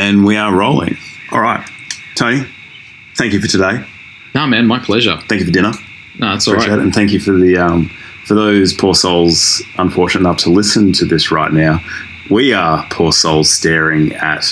And we are rolling. All right. Tony, thank you for today. No, man, my pleasure. Thank you for dinner. No, it's all Appreciate right. it. And thank you for the um, for those poor souls unfortunate enough to listen to this right now. We are poor souls staring at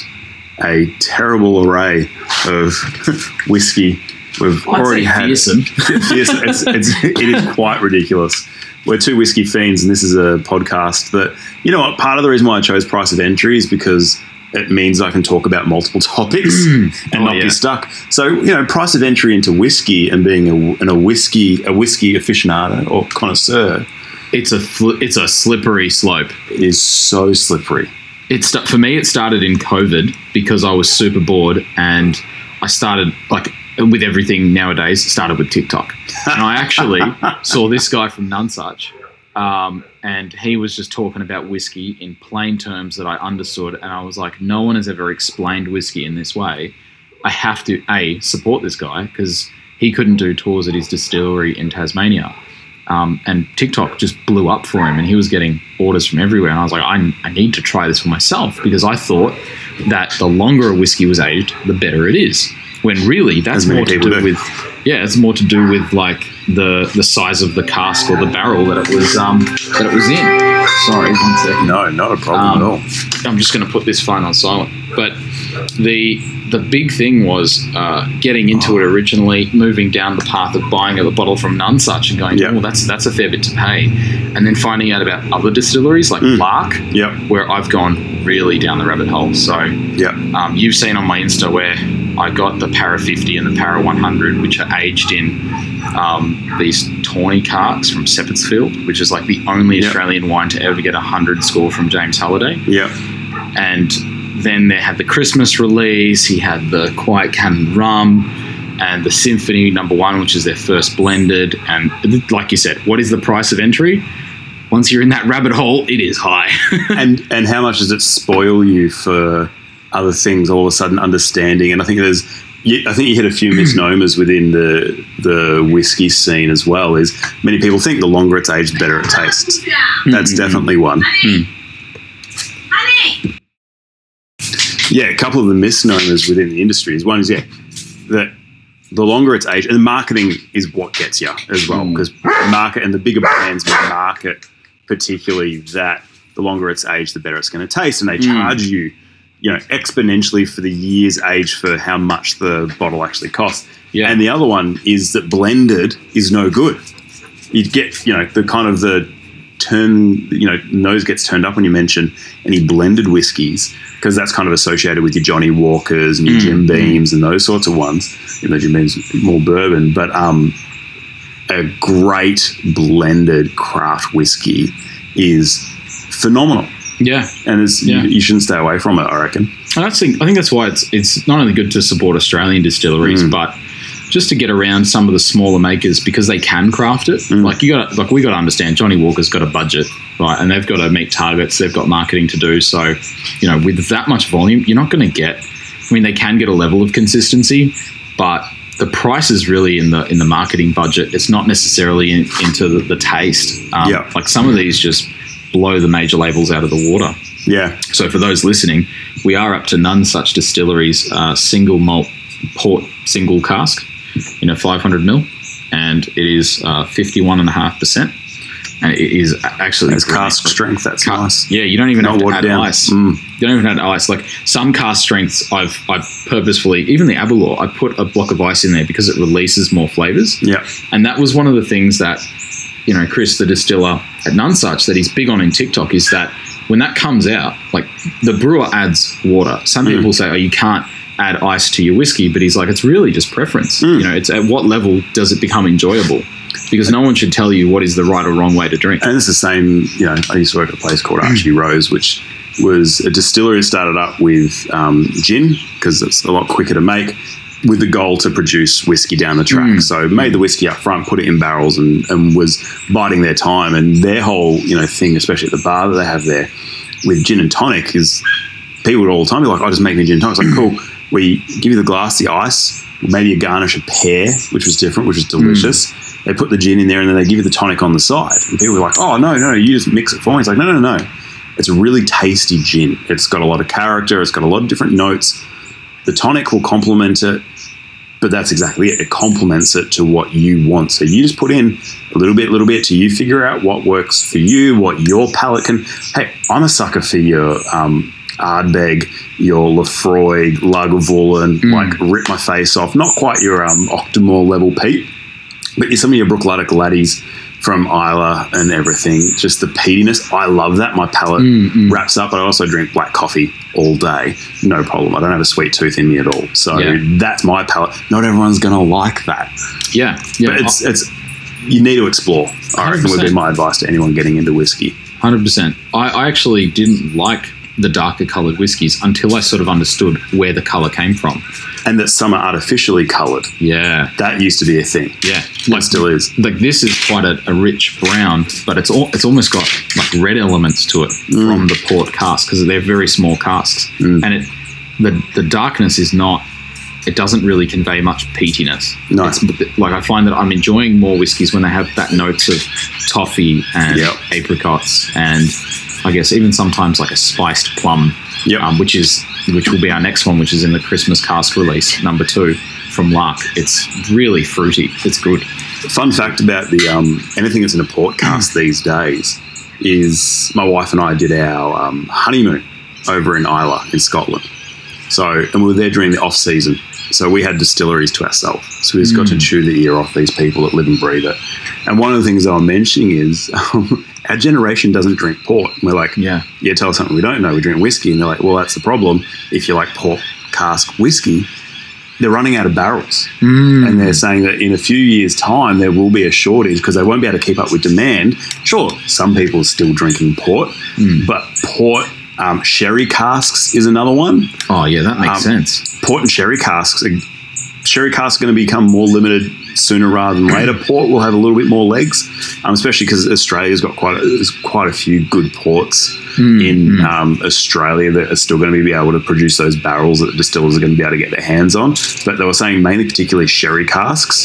a terrible array of whiskey. We've I'd already say had fearsome. yes, it's, it's, it is quite ridiculous. We're two whiskey fiends, and this is a podcast that, you know what, part of the reason why I chose price of entry is because it means I can talk about multiple topics and Oh, not yeah. be stuck. So, you know, price of entry into whiskey and being a, and a whiskey a whiskey aficionado or connoisseur It's a fl- it's a slippery slope. It is so slippery. It's for me. It started in COVID because I was super bored and I started like with everything nowadays. Started with TikTok, and I actually saw this guy from Nonesuch, um, and he was just talking about whiskey in plain terms that I understood, and I was like, no one has ever explained whiskey in this way. I have to a support this guy because he couldn't do tours at his distillery in Tasmania. Um, and TikTok just blew up for him, and he was getting orders from everywhere. And I was like, I, I need to try this for myself because I thought that the longer a whiskey was aged, the better it is. When really, that's more to do do. with yeah, it's more to do with like the the size of the cask or the barrel that it was um, that it was in. Sorry, one second. No, not a problem Um, at all. I'm just going to put this phone on silent. But the the big thing was uh, getting into it originally, moving down the path of buying a bottle from Nonesuch and going, Yeah. oh, that's that's a fair bit to pay, and then finding out about other distilleries like Mm. Lark, Yep, where I've gone really down the rabbit hole. So yep, um, you've seen on my Insta where I got the Para 50 and the Para 100, which are aged in um, these tawny carts from Seppeltsfield, which is like the only Yep. Australian wine to ever get a 100 score from James Halliday. yep. And then they had the Christmas release, he had the Quiet Cannon Rum. And the Symphony Number One, which is their first blended, and like you said, what is the price of entry? Once you're in that rabbit hole, it is high. and and how much does it spoil you for other things all of a sudden understanding and i think there's you, i think you hit a few misnomers within the the whiskey scene as well is many people think the longer it's aged the better it tastes that's Mhm. definitely one yeah a couple of the misnomers within the industry is one is yeah that the longer it's aged and the marketing is what gets you as well Mm. because market and the bigger brands market particularly that the longer it's aged, the better it's going to taste, and they Mm. charge you, you know, exponentially for the years age for how much the bottle actually costs. Yeah. And the other one is that blended is no good. You get, you know, the kind of the turn, you know, nose gets turned up when you mention any blended whiskies because that's kind of associated with your Johnnie Walkers and your Mm, Jim mm. Beams and those sorts of ones. You know, Jim Beams more bourbon, but um, a great blended craft whiskey is phenomenal, yeah, and it's, Yeah. you, you shouldn't stay away from it. I reckon. I think I think that's why it's it's not only good to support Australian distilleries, Mm. but just to get around some of the smaller makers because they can craft it. Mm. Like you got like we got to understand Johnnie Walker's got a budget, right? And they've got to meet targets. They've got marketing to do. So, you know, with that much volume, you're not going to get. I mean, they can get a level of consistency, but the price is really in the in the marketing budget. It's not necessarily in, into the, the taste. Um, Yeah. Like some of these just blow the major labels out of the water. Yeah, So for those listening, we are up to Nonesuch distilleries uh, single malt port single cask in a 500 mil, and it is uh, 51.5 percent, and it is actually it's cask strength. That's Ca- nice. Yeah, you don't even have to add down. ice. Mm. You don't even add ice. Like some cask strengths, I've I've purposefully even the Aberlour, I put a block of ice in there because it releases more flavors. Yeah, And that was one of the things that, you know, Chris, the distiller at Nonesuch, that he's big on in TikTok is that when that comes out, like the brewer adds water. Some Mm. people say, oh, you can't add ice to your whiskey, but he's like, it's really just preference. Mm. You know, it's at what level does it become enjoyable? Because no one should tell you what is the right or wrong way to drink. and it's the same. You know, I used to work at a place called Archie Rose, which was a distillery that started up with um, gin because it's a lot quicker to make. With the goal to produce whiskey down the track, Mm. so made the whiskey up front, put it in barrels, and, and was biding their time. And their whole, you know, thing, especially at the bar that they have there, with gin and tonic, is people would all the time be like, I "Oh, just make me gin and tonic." It's like, cool. We give you the glass, the ice, maybe a garnish a pear, which was different, which was delicious. They put the gin in there, and then they give you the tonic on the side. And people were like, "Oh, no, no, you just mix it for me." It's like, no, no, no. It's a really tasty gin. It's got a lot of character. It's got a lot of different notes. The tonic will complement it, but that's exactly it. It complements it to what you want. So you just put in a little bit, little bit, till you figure out what works for you, what your palate can. Hey, I'm a sucker for your um, Ardbeg, your Laphroaig, Lagavulin, hmm. like rip my face off. Not quite your um, Octomore level peat, but some of your Bruichladdich laddies from Islay and everything. Just the peatiness. I love that. My palate hmm, hmm. wraps up, but I also drink black coffee all day. No problem. I don't have a sweet tooth in me at all. So Yeah. that's my palate. Not everyone's going to like that. Yeah, yeah. But it's, it's, you need to explore. I reckon would be my advice to anyone getting into whiskey. Hundred percent. I, I actually didn't like the darker coloured whiskies until I sort of understood where the colour came from. And that some are artificially coloured. Yeah, That used to be a thing. yeah. Like still is. like this is quite a, a rich brown, but it's all, it's almost got like red elements to it mm. from the port cask because they're very small casks, mm. and it the the darkness is not. It doesn't really convey much peatiness. No. It's, like I find that I'm enjoying more whiskies when they have that notes of toffee and Yep. apricots, and I guess even sometimes like a spiced plum, Yep. um, which is which will be our next one, which is in the Christmas cask release number two from Lark. It's really fruity. It's good. Fun fact about the um, anything that's in a port cask these days is my wife and I did our um, honeymoon over in Islay in Scotland. So, and we were there during the off season. So we had distilleries to ourselves. So we just got to chew the ear off these people that live and breathe it. And one of the things that I'm mentioning is um, our generation doesn't drink port. And we're like, Yeah. yeah, tell us something we don't know. We drink whiskey. And they're like, well, that's the problem. If you like port cask whiskey, they're running out of barrels. And they're saying that in a few years' time, there will be a shortage because they won't be able to keep up with demand. Sure, some people are still drinking port, but port um, sherry casks is another one. Oh yeah, that makes Um, sense. Port and sherry casks, are, sherry casks are going to become more limited sooner rather than later. Port will have a little bit more legs, um, especially because Australia's got quite a, quite a few good ports in um, Australia that are still going to be able to produce those barrels that the distillers are going to be able to get their hands on. But they were saying mainly, particularly sherry casks.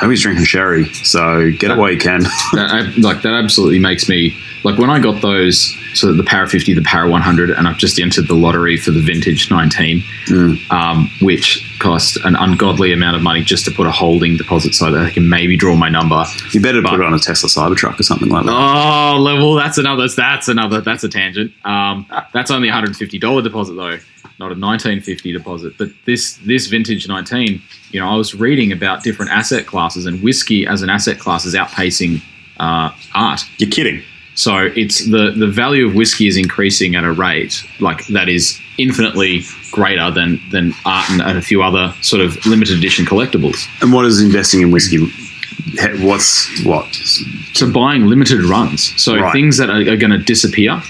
Nobody's drinking sherry, so get it while you can. That, like that absolutely makes me like when I got those. So the Para 50, the Para 100, and I've just entered the lottery for the Vintage 19, um, which cost an ungodly amount of money just to put a holding deposit so that I can maybe draw my number. you better put it on a Tesla Cybertruck or something like that. Oh, well, that's another. That's another. That's a tangent. Um, that's only a hundred fifty dollar deposit though, not a nineteen fifty deposit. But this this vintage nineteen, you know, I was reading about different asset classes, and whiskey as an asset class is outpacing uh, art. You're kidding. So it's the the value of whiskey is increasing at a rate like that is infinitely greater than than art and, and a few other sort of limited edition collectibles. And what is investing in whiskey? What's what? So buying limited runs, so Right. things that are, are going to disappear.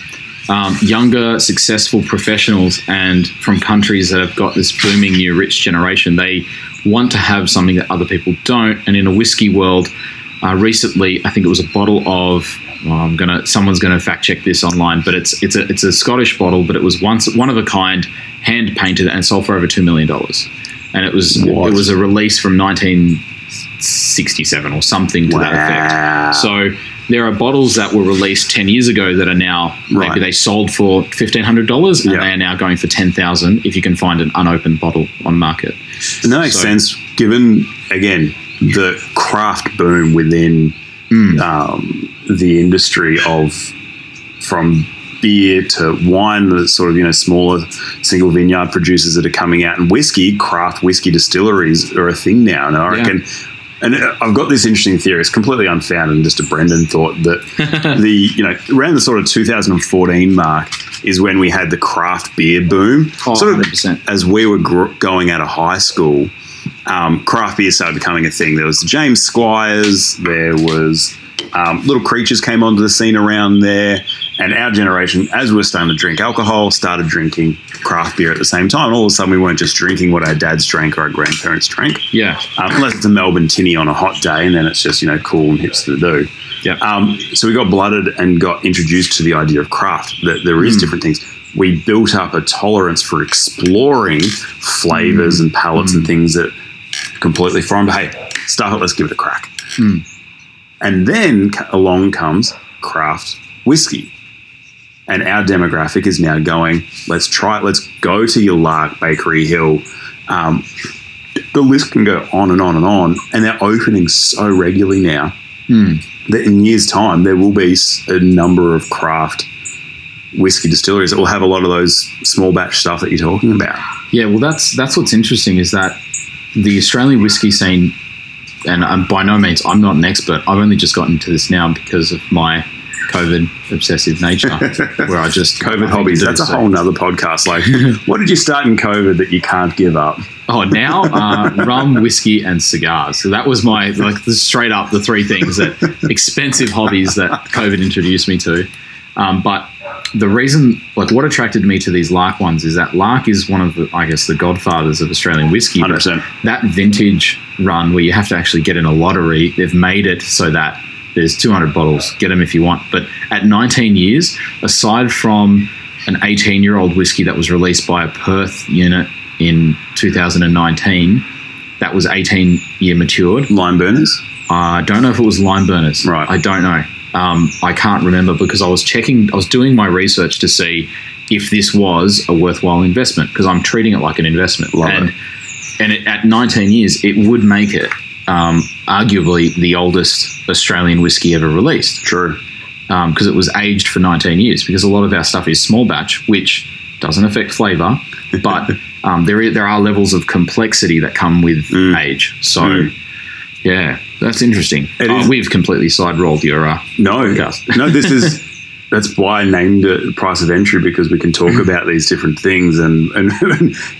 Um, younger, successful professionals, and from countries that have got this booming new rich generation, they want to have something that other people don't. And in a whiskey world, uh, recently, I think it was a bottle of. Well, I'm gonna. Someone's gonna fact check this online, but it's it's a it's a Scottish bottle, but it was once one of a kind, hand painted, and sold for over two million dollars. And it was What? it was a release from 1967 or something to that effect. So there are bottles that were released 10 years ago that are now Right. maybe they sold for $1500 and Yeah. they are now going for 10,000 if you can find an unopened bottle on market. And that makes So- sense given, again, the craft boom within Hmm. um, the industry of from beer to wine, the sort of, you know, smaller single vineyard producers that are coming out, and whiskey, craft whiskey distilleries are a thing now. And I Yeah. reckon. And uh, I've got this interesting theory. It's completely unfounded, and just a Brendan thought that the you know around the sort of 2014 mark is when we had the craft beer boom. Oh, sort of 100%. as we were gr- going out of high school, um, craft beer started becoming a thing. There was the James Squires, there was um, Little Creatures came onto the scene around there, and our generation, as we were starting to drink alcohol, started drinking craft beer at the same time. And All of a sudden, we weren't just drinking what our dads drank or our grandparents drank, Yeah. um, unless it's a Melbourne tinny on a hot day, and then it's just you know cool and hipster to do. Yeah. Um, so we got blooded and got introduced to the idea of craft. That there is Hmm. is different things. We built up a tolerance for exploring flavors and palates Hmm. and things that completely foreign. But hey, stuff it. Let's give it a crack. Hmm. And then along comes craft whiskey. And our demographic is now going, let's try, it, let's go to your Lark Bakery Hill. Um, the list can go on and on and on. And they're opening so regularly now that in years' time, there will be a number of craft whiskey distilleries that will have a lot of those small batch stuff that you're talking about. Yeah, well, that's that's what's interesting is that the Australian whiskey scene, and I'm by no means I'm not an expert. I've only just gotten into this now because of my COVID obsessive nature, where I just COVID hobbies, that's a whole nother podcast. Like, what did you start in COVID that you can't give up? Oh, now uh, rum, whiskey, and cigars. So that was my like the, straight up the three things that expensive hobbies that COVID introduced me to. Um, but the reason, like, what attracted me to these Lark ones is that Lark is one of the, I guess, the godfathers of Australian whiskey. 100%. That vintage run where you have to actually get in a lottery, they've made it so that there's 200 bottles. Get them if you want. But at 19 years, aside from an 18 year old whiskey that was released by a Perth unit in 2019, that was 18 year matured. Limeburners? I don't know if it was Limeburners. Right. I don't know. Um, I can't remember because I was checking, I was doing my research to see if this was a worthwhile investment because I'm treating it like an investment. Love and it. and it, at 19 years, it would make it um, arguably the oldest Australian whiskey ever released True. because it was aged for 19 years. Because a lot of our stuff is small batch, which doesn't affect flavour, but um, there there are levels of complexity that come with Mm. age. So, Mm. yeah, that's interesting. It Oh, is- We've completely side rolled your. Uh, No, Podcast. no. This is that's why I named it price of entry because we can talk about these different things. And, and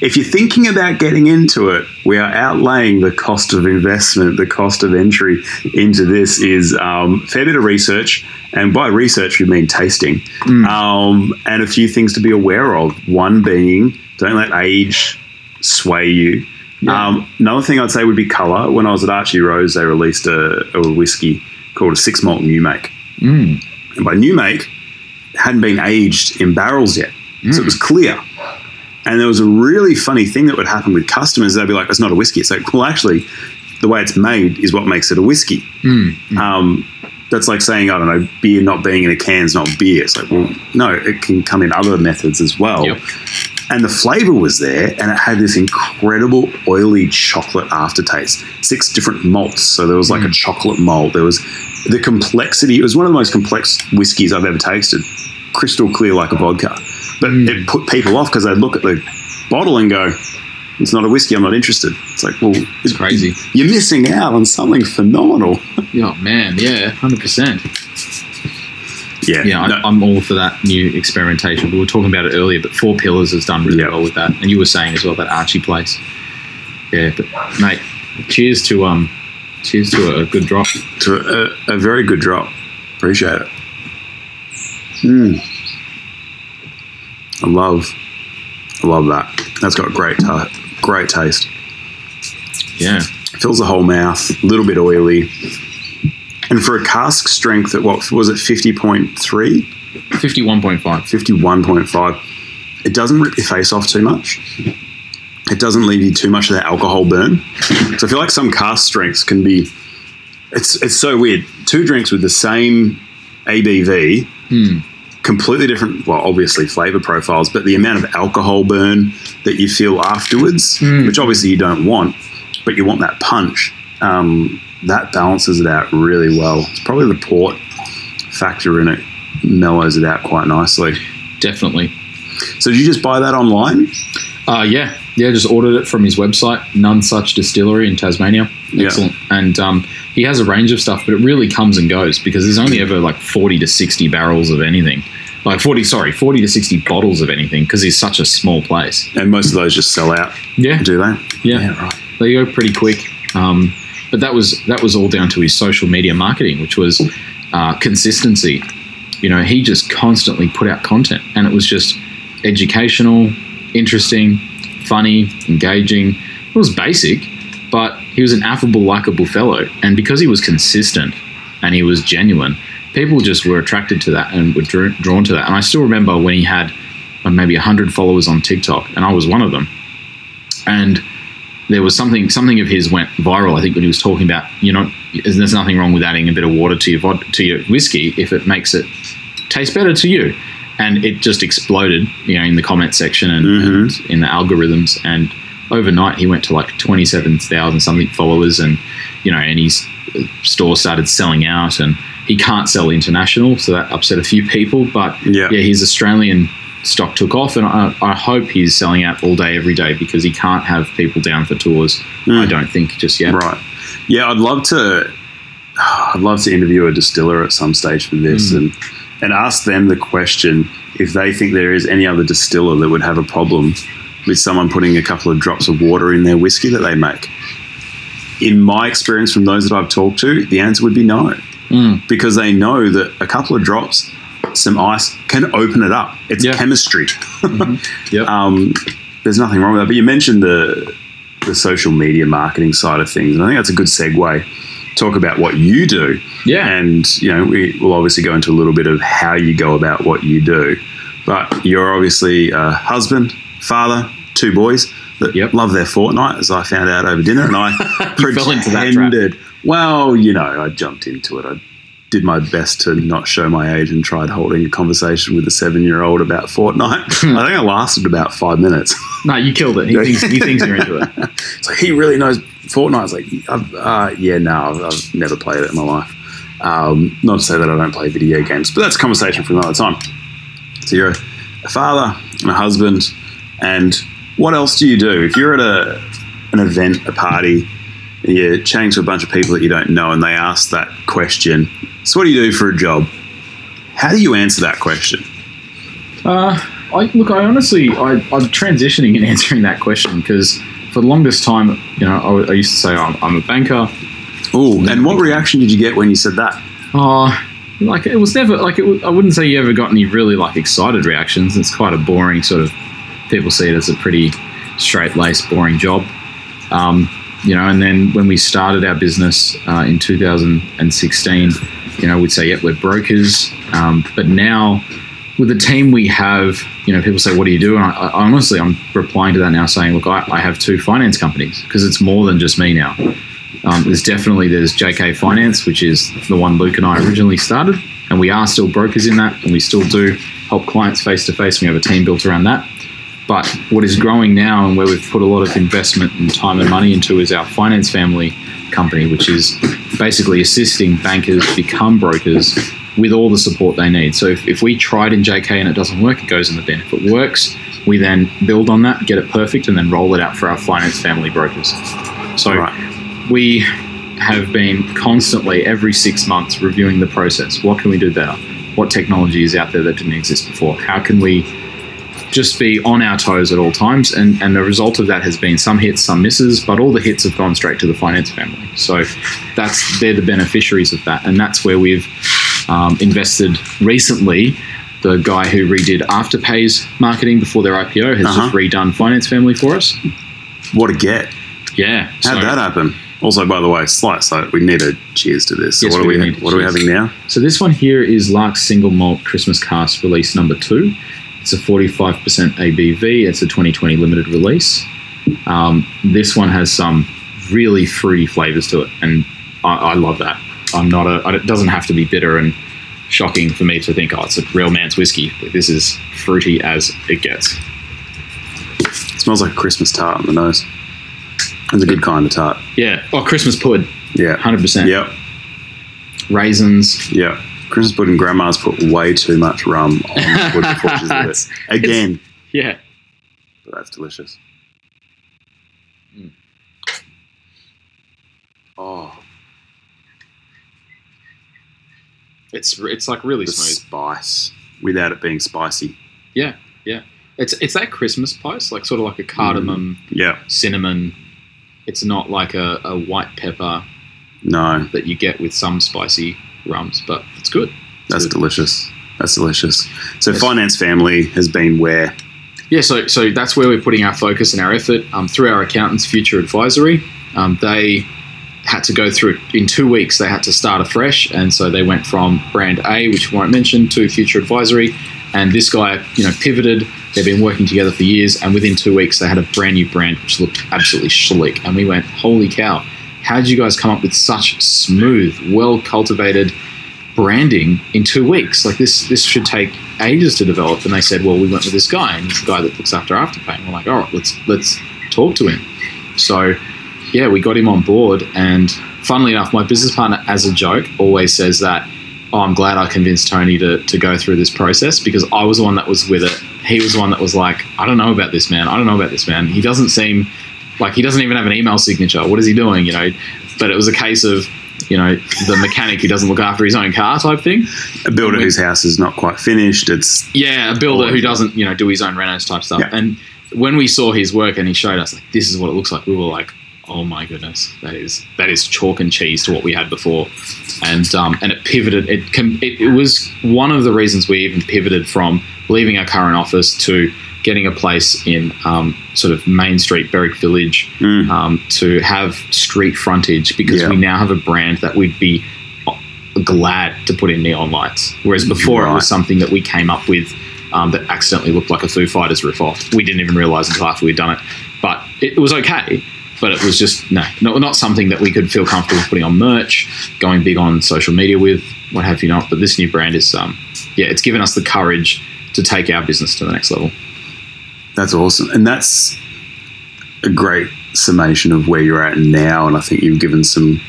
if you're thinking about getting into it, we are outlaying the cost of investment. The cost of entry into this is um, a fair bit of research, and by research we mean tasting, um, and a few things to be aware of. One being, don't let age sway you. Yeah. Um, another thing I'd say would be color. When I was at Archie Rose, they released a, a whiskey called a six malt new make. mm, And by new make, it hadn't been aged in barrels yet. So it was clear. And there was a really funny thing that would happen with customers. They'd be like, it's not a whiskey. It's like, well, actually, the way it's made is what makes it a whiskey. mm, Um, that's like saying, I don't know, beer not being in a can is not beer. It's like, well, no, it can come in other methods as well. Yep and the flavor was there and it had this incredible oily chocolate aftertaste. Six different malts. So there was like mm. a chocolate malt. There was the complexity. It was one of the most complex whiskies i've ever tasted. Crystal clear like a vodka. But mm. it put people off because they'd look at the bottle and go it's not a whiskey. I'm not interested. It's like well it's crazy. you're missing out on something phenomenal. Oh man. Yeah 100% yeah, yeah, no. I, am all for that new experimentation. We were talking about it earlier, but Four Pillars has done really yep. well with that, and you were saying as well that Archie place. Yeah, but mate, cheers to um, cheers to a good drop. To a, a very good drop. Appreciate it. Hmm. I love, I love that. That's got great, ta- great taste. Yeah, fills the whole mouth. A little bit oily. And for a cask strength at what was it, 50.3, fifty-one point five. 51.5, it doesn't rip your face off too much. It doesn't leave you too much of that alcohol burn. So I feel like some cask strengths can be. It's it's so weird. Two drinks with the same ABV, Hmm. completely different. Well, obviously flavor profiles, but the amount of alcohol burn that you feel afterwards, Hmm. which obviously you don't want, but you want that punch. Um, that balances it out really well. It's probably the port factor in it mellows it out quite nicely. Definitely. So did you just buy that online? Uh, yeah, yeah. Just ordered it from his website, Nonesuch Distillery in Tasmania. Yeah. Excellent. And um, he has a range of stuff, but it really comes and goes because there's only ever like forty to sixty barrels of anything. Like forty, sorry, forty to sixty bottles of anything because he's such a small place. And most of those just sell out, Yeah, do they? yeah. right. They go pretty quick. Um, but that was that was all down to his social media marketing, which was uh, consistency. You know, he just constantly put out content, and it was just educational, interesting, funny, engaging. It was basic, but he was an affable, likable fellow, and because he was consistent and he was genuine, people just were attracted to that and were drawn to that. And I still remember when he had uh, maybe hundred followers on TikTok, and I was one of them, and there was something something of his went viral. I think when he was talking about you know there's nothing wrong with adding a bit of water to your vod- to your whiskey if it makes it taste better to you. and it just exploded, you know, in the comment section and, Mhm. and in the algorithms. And overnight, he went to like twenty seven thousand something followers, and you know, and his store started selling out, and he can't sell international, so that upset a few people. But Yeah. yeah, his Australian stock took off, and I, I hope he's selling out all day, every day, because he can't have people down for tours. I don't think just yet. Right. Yeah, I'd love to. I'd love to interview a distiller at some stage for this Mm. and and ask them the question if they think there is any other distiller that would have a problem with someone putting a couple of drops of water in their whiskey that they make. In my experience from those that I've talked to, the answer would be no. Mm. Because they know that a couple of drops, some ice, can open it up. It's Yeah. chemistry. Yep. um, there's nothing wrong with that. But you mentioned the the social media marketing side of things, and I think that's a good segue. Talk about what you do, yeah. and you know we will obviously go into a little bit of how you go about what you do. But you're obviously a husband, father, two boys that Yep. love their Fortnite, as I found out over dinner, and I You fell into that trap. pretended. Well, you know, I jumped into it. I did my best to not show my age and tried holding a conversation with a seven-year-old about Fortnite. I think I lasted about five minutes. no, you killed it. He thinks, he thinks you're into it. So he really knows Fortnite. It's like, I've, uh, yeah, no, I've, I've never played it in my life. Um, not to say that I don't play video games, but that's a conversation for another time. So you're a, father and a husband, and what else do you do if you're at a an event, a party, you're chatting to a bunch of people that you don't know, and they ask that question? So, what do you do for a job? How do you answer that question? Uh, I, look, I honestly, I, I'm transitioning and answering that question because for the longest time, you know, I, I used to say I'm, I'm a banker. Oh, and what reaction did you get when you said that? Oh, like it was never like it. I wouldn't say you ever got any really like excited reactions. It's quite a boring sort of. People see it as a pretty straight laced, boring job. Um, you know, and then when we started our business uh, in 2016, you know, we'd say, "Yep, we're brokers." Um, but now, with the team we have, you know, people say, "What do you do?" And I, I honestly, I'm replying to that now, saying, "Look, I, I have two finance companies because it's more than just me now." Um, there's definitely there's JK Finance, which is the one Luke and I originally started, and we are still brokers in that, and we still do help clients face to face. We have a team built around that. But what is growing now, and where we've put a lot of investment and time and money into, is our finance family company, which is basically assisting bankers become brokers with all the support they need. So if, if we tried in JK and it doesn't work, it goes in the bin. If it works, we then build on that, get it perfect, and then roll it out for our finance family brokers. So Right. we have been constantly every six months reviewing the process. What can we do better? What technology is out there that didn't exist before? How can we just be on our toes at all times? And, and the result of that has been some hits, some misses, but all the hits have gone straight to the finance family. So that's they're the beneficiaries of that, and that's where we've um, invested recently. The guy who redid Afterpay's marketing before their IPO has Uh-huh. just redone Finance Family for us. What a get! Yeah, How'd so- that happen? Also, by the way, slight side, we need a cheers to this. So Yes, what are we we? need What are we having now? So this one here is Lark's single malt Christmas cask release number two. It's a 45% ABV. It's a 2020 limited release. Um, this one has some really fruity flavors to it, and I, I love that. I'm not a. It doesn't have to be bitter and shocking for me to think, oh, it's a real man's whiskey. But this is fruity as it gets. It smells like a Christmas tart on the nose. It's a good kind of tart. Yeah. Oh, Christmas pud, Yeah. 100%. Yep. Raisins. Yep. Christmas pudding. Grandma's put way too much rum on the pudding it. It's- Again, Yeah. but that's delicious. Mm. Oh, It's it's like really the smooth. spice without it being spicy. Yeah, yeah. It's it's that Christmas spice, like sort of like a cardamom, Yeah. cinnamon. It's not like a, a white pepper No, that you get with some spicy rums, but it's good. that's Good. delicious. That's delicious. So, Yes. finance family has been where. Yeah, so so that's where we're putting our focus and our effort um, through our accountants, Future Advisory. Um, they had to go through in two weeks. They had to start afresh, and so they went from brand A, which we won't mention, to Future Advisory. And this guy, you know, pivoted. They've been working together for years, and within two weeks, they had a brand new brand which looked absolutely slick. And we went, "Holy cow! How did you guys come up with such smooth, well cultivated, branding in two weeks. Like this, this should take ages to develop. And they said, well, we went with this guy, and he's the guy that looks after Afterpay. And we're like, all right, let's let's talk to him. So, yeah, we got him on board. And funnily enough, my business partner, as a joke, always says that, oh, I'm glad I convinced Tony to, to go through this process because I was the one that was with it. He was the one that was like, I don't know about this man. I don't know about this man. He doesn't seem like he doesn't even have an email signature. What is he doing? You know, but it was a case of, you know, the mechanic who doesn't look after his own car type thing. A builder We- whose house is not quite finished. It's Yeah, a builder who doesn't, you know, do his own renos type stuff. Yeah. And when we saw his work and he showed us like this is what it looks like, we were like, oh my goodness, that is that is chalk and cheese to what we had before. And um, and it pivoted. It, it it was one of the reasons we even pivoted from leaving our current office to getting a place in um, sort of Main Street, Berwick Village, Mm. um, to have street frontage because Yeah. we now have a brand that we'd be glad to put in neon lights. Whereas before it was something that we came up with um, that accidentally looked like a Foo Fighters riff off. We didn't even realize until after we'd done it. But it, was okay. But it was just no, not, not something that we could feel comfortable putting on merch, going big on social media with, what have you not. But this new brand is, um, yeah, it's given us the courage to take our business to the next level. That's awesome. And that's a great summation of where you're at now. And I think you've given some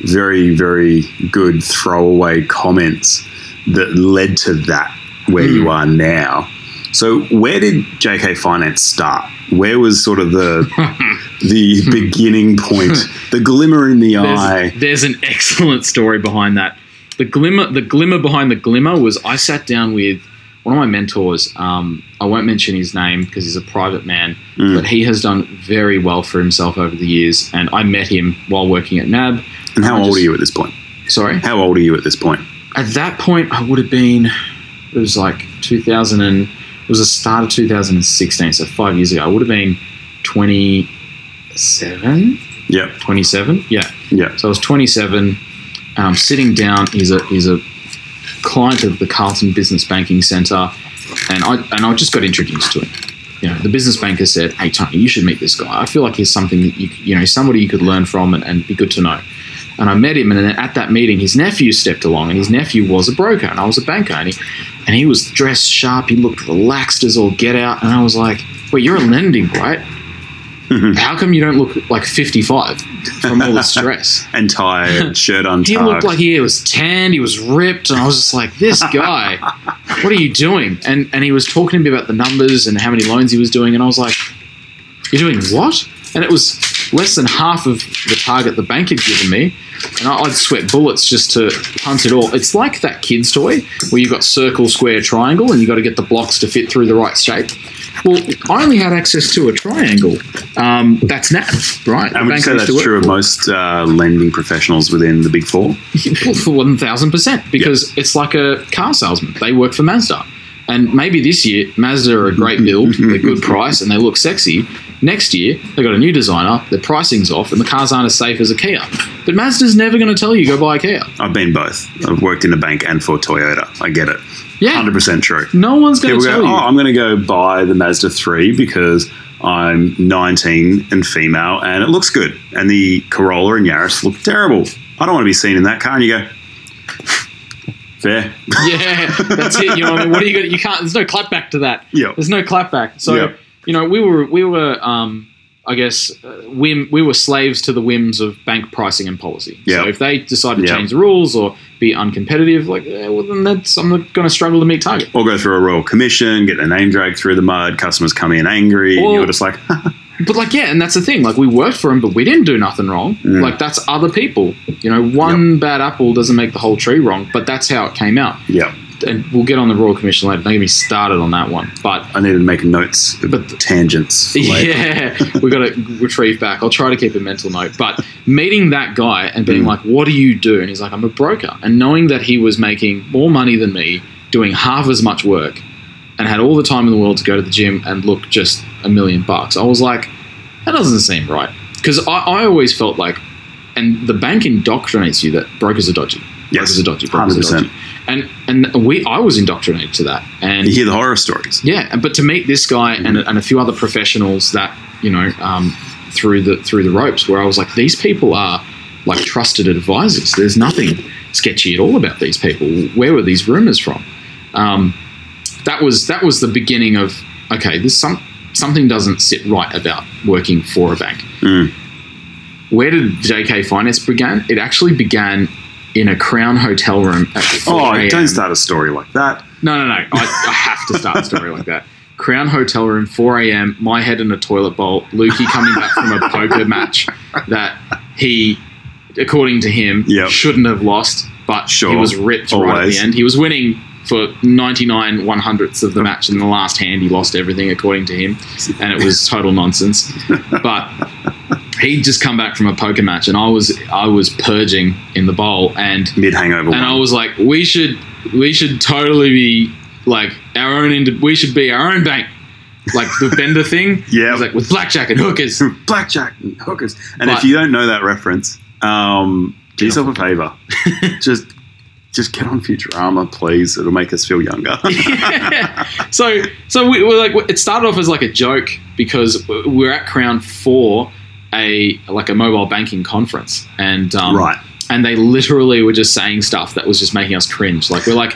very, very good throwaway comments that led to that where you hmm. are now. So where did JK Finance start? Where was sort of the the beginning point, the glimmer in the eye? There's, there's an excellent story behind that. The glimmer, the glimmer behind the glimmer was I sat down with one of my mentors. Um, I won't mention his name because he's a private man, Mm. but he has done very well for himself over the years. And I met him while working at NAB. And how old just- are you at this point? Sorry, How old are you at this point? at that point I would have been. It was like 2000 and it was the start of 2016, so five years ago. I would have been 27, Yeah. 27. Yeah. Yeah. So I was 27, um, sitting down. He's a he's a client of the Carlton Business Banking Centre, and I and I just got introduced to him. You know, the business banker said, "Hey Tony, you should meet this guy. I feel like he's something that you you know somebody you could learn from and, and be good to know." And I met him, and then at that meeting, his nephew stepped along, and his nephew was a broker, and I was a banker, and he and he was dressed sharp. He looked relaxed as all get out, and I was like, "Wait, you're a lending, right? How come you don't look like 55 from all the stress?" And tired, shirt untucked. He looked like he was tanned, he was ripped, and I was just like, this guy, what are you doing? And and he was talking to me about the numbers and how many loans he was doing, and I was like, you're doing what? And it was less than half of the target the bank had given me, and I- I'd sweat bullets just to punt it all. It's like that kid's toy where you've got circle, square, triangle, and you've got to get the blocks to fit through the right shape. Well, I only had access to a triangle. Um, that's NAB, right? I would bank say that's true of most uh, lending professionals within the big four. for one thousand percent because it's like a car salesman. They work for Mazda, and maybe this year Mazda are a great build, they're good price, and they look sexy. Next year they got a new designer, their pricing's off, and the cars aren't as safe as a Kia. But Mazda's never going to tell you go buy a Kia. I've been both. I've worked in a bank and for Toyota. I get it. Yeah, 100% true. no one's going to go, tell oh. I'm going to go buy the Mazda 3 because I'm 19 and female and it looks good. And the Corolla and Yaris look terrible. I don't want to be seen in that car. And you go, fair. yeah, that's it. You know, what I mean, what are you going? to You can't. There's no clapback to that. Yeah. There's no clapback. So Yeah. you know, we were we were um, I guess uh, whim, we were slaves to the whims of bank pricing and policy. Yeah. So if they decide to Yeah. change the rules or be uncompetitive, like eh, well, then that's I'm not going to struggle to meet target. Or go through a royal commission, get their name dragged through the mud, customers come in angry, and you're just like, But like, yeah, and that's the thing. Like, we worked for them, but we didn't do nothing wrong. Mm. Like, that's other people. You know, one bad apple doesn't make the whole tree wrong. But that's how it came out. yeah, And we'll get on the royal commission later. Don't get me started on that one. But I need to make notes, But- tangents. Yeah, we've got to retrieve back. I'll try to keep a mental note. But meeting that guy and being Mm. like, "What do you do?" and he's like, "I'm a broker," and knowing that he was making more money than me, doing half as much work, and had all the time in the world to go to the gym and look just a million bucks, I was like, "That doesn't seem right." Because I, I always felt like, and the bank indoctrinates you that brokers are dodgy. Yes, brokers are dodgy. Brokers 100%. are dodgy. And and we, I was indoctrinated to that. And You hear the horror stories. yeah, but to meet this guy and, and a few other professionals that you know um, through the through the ropes, where I was like, these people are like trusted advisors. There's nothing sketchy at all about these people. Where were these rumors from? Um, that was that was the beginning of okay. This some something doesn't sit right about working for a bank. Mm. Where did JK Finance begin? It actually began in a Crown hotel room at 4 Oh, don't start a story like that. No, no, no. I, I have to start a story like that. Crown Hotel Room, 4 a.m., my head in a toilet bowl, Lukey coming back from a poker match that he, according to him, Yep. shouldn't have lost, but he was ripped right at the end. He was winning for 99 one hundredths of the match. In the last hand, he lost everything, according to him, and it was total nonsense. But he'd just come back from a poker match, and I was I was purging in the bowl, and Mid hangover. and I was like, we should we should totally be like our own. Ind- we should be our own bank, like the Bender thing. Yeah. Like with blackjack and hookers. blackjack and hookers. And But- if you don't know that reference, um, do yourself a favor. just just get on Futurama, please. It'll make us feel younger. so so we were like it started off as like a joke because we we're at Crown for a like a mobile banking conference and um, right. and they literally were just saying stuff that was just making us cringe. Like we're like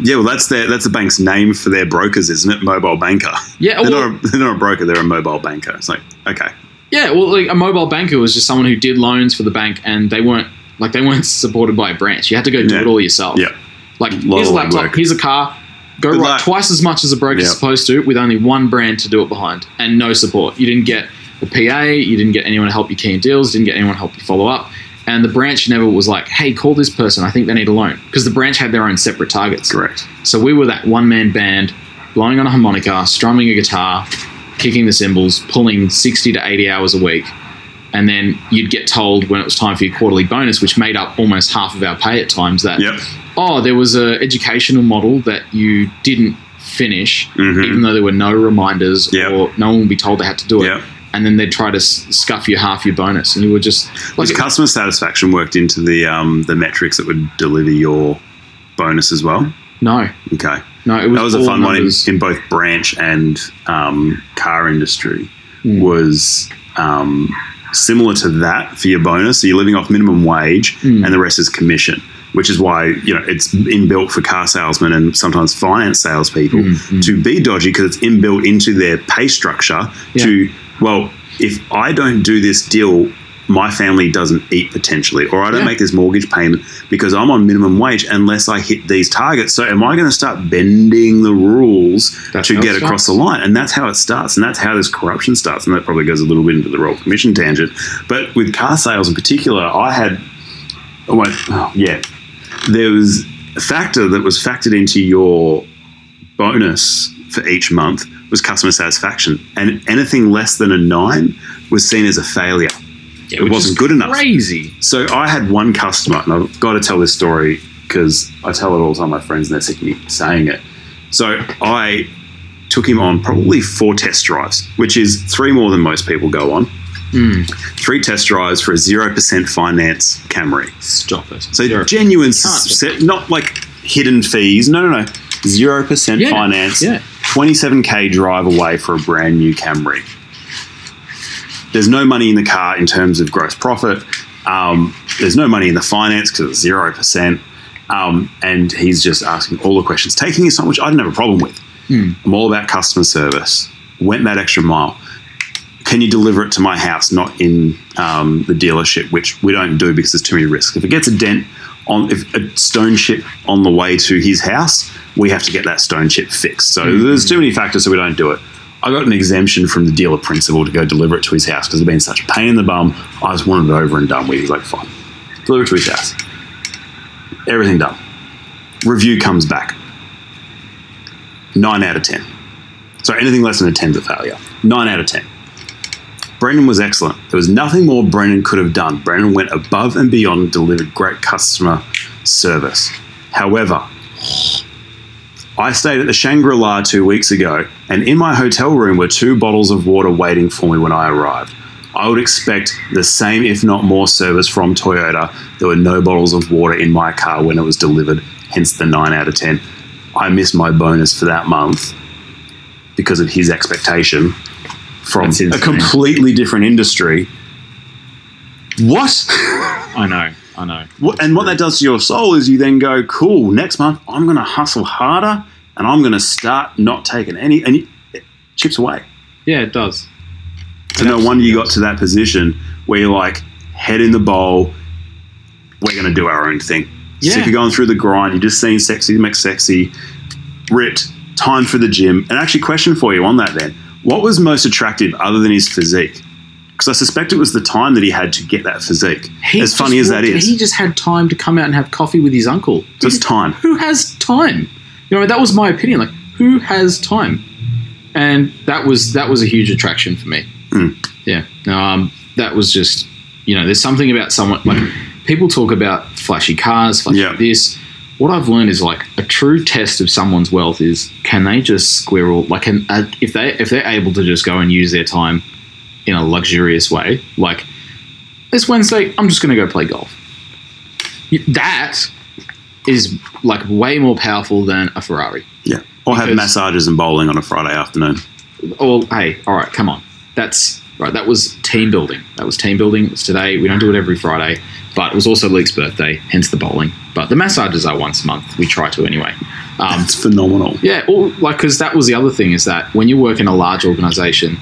Yeah, well, that's their that's the bank's name for their brokers, isn't it? Mobile banker. yeah They're, well, not a, they're not a broker. They're a mobile banker. It's like okay, Yeah, well, like a mobile banker was just someone who did loans for the bank, and they weren't like they weren't supported by a branch. You had to go do Yeah. it all yourself. Yeah. Like here's a laptop, work. here's a car. Go Good write luck. twice as much as a broker's Yeah. supposed to, with only one brand to do it behind, and no support. You didn't get the PA, you didn't get anyone to help you key in deals, didn't get anyone to help you follow up, and the branch never was like, "Hey, call this person. I think they need a loan," because the branch had their own separate targets. correct. So we were that one man band, blowing on a harmonica, strumming a guitar, kicking the cymbals, pulling 60 to 80 hours a week. And then you'd get told when it was time for your quarterly bonus, which made up almost half of our pay at times, that, Yep. oh, there was an educational model that you didn't finish, Mhm. even though there were no reminders Yep. or no one would be told they had to do it. Yep. And then they'd try to scuff you half your bonus. And you were just like, Was customer satisfaction worked into the um, the metrics that would deliver your bonus as well? no, Okay. no, it was that was a fun one in, in both branch and um, car industry Mm. was um, similar to that for your bonus so you're living off minimum wage Mm. and the rest is commission which is why you know it's inbuilt for car salesmen and sometimes finance salespeople Mm, mm. to be dodgy because it's inbuilt into their pay structure to well if i don't do this deal my family doesn't eat potentially or i don't Yeah. make this mortgage payment because i'm on minimum wage unless i hit these targets. So am i going to start bending the rules That's to get across the line? And that's how it starts and that's how this corruption starts and that probably goes a little bit into the royal commission tangent. But with car sales in particular i had oh, wait, oh, yeah. There was a factor that was factored into your bonus for each month was customer satisfaction and anything less than a nine was seen as a failure Yeah, it wasn't good enough. Crazy. so I had one customer, and I've got to tell this story because I tell it all the time to my friends, and they're sick of me saying it. So I took him on probably four test drives, which is three more than most people go on. Mm. Three test drives for a zero percent finance Camry. Stop it. So Zero. genuine, Can't. not like hidden fees. No, no, no. Zero percent Yeah, finance. yeah. Twenty-seven k drive away for a brand new Camry. There's no money in the car in terms of gross profit. Um, there's no money in the finance because it's zero percent. Um, and he's just asking all the questions, taking his time, which I didn't have a problem with. Hmm. I'm all about customer service. Went that extra mile. Can you deliver it to my house, not in um, the dealership, which we don't do because there's too many risks. If it gets a dent on, if a stone chip on the way to his house, we have to get that stone chip fixed. So mm-hmm. there's too many factors, so we don't do it. I got an exemption from the dealer principal to go deliver it to his house because it'd been such a pain in the bum. I just wanted it over and done with. He's like, fine, deliver it to his house. Everything done. Review comes back. Nine out of ten. So anything less than a 10's a failure. Nine out of ten. Brendan was excellent. There was nothing more Brendan could have done. Brendan went above and beyond and delivered great customer service. However, I stayed at the Shangri La two weeks ago, and in my hotel room were two bottles of water waiting for me when I arrived. I would expect the same, if not more, service from Toyota. There were no bottles of water in my car when it was delivered, hence the 9 out of 10. I missed my bonus for that month because of his expectation from a completely different industry. What? I know, I know. What, and what that does to your soul is you then go, cool, next month I'm going to hustle harder and I'm going to start not taking any, and you, it chips away. Yeah, it does. So no wonder you got to that position where you're like, head in the bowl, we're going to do our own thing. Yeah. Sick of going through the grind. You're just seeing sexy make sexy, ripped, time for the gym. And actually, question for you on that then. What was most attractive other than his physique? Because I suspect it was the time that he had to get that physique. He as funny as that is, he just had time to come out and have coffee with his uncle. just time. who has time? You know, that was my opinion. Like, who has time? And that was that was a huge attraction for me. Mm. Yeah, um, that was just you know, there's something about someone like people talk about flashy cars, flashy Yeah. this. What I've learned is like a true test of someone's wealth is can they just squirrel like can uh, if they if they're able to just go and use their time in a luxurious way, like this Wednesday, I'm just going to go play golf. That is like way more powerful than a Ferrari. Yeah. Or have massages and bowling on a Friday afternoon. Well, hey, all right, come on. That's right. That was team building. That was team building. It's today. We don't do it every Friday, but it was also Luke's birthday, hence the bowling. But the massages are once a month. We try to anyway. Um, It's phenomenal. yeah, or like because that was the other thing is that when you work in a large organization,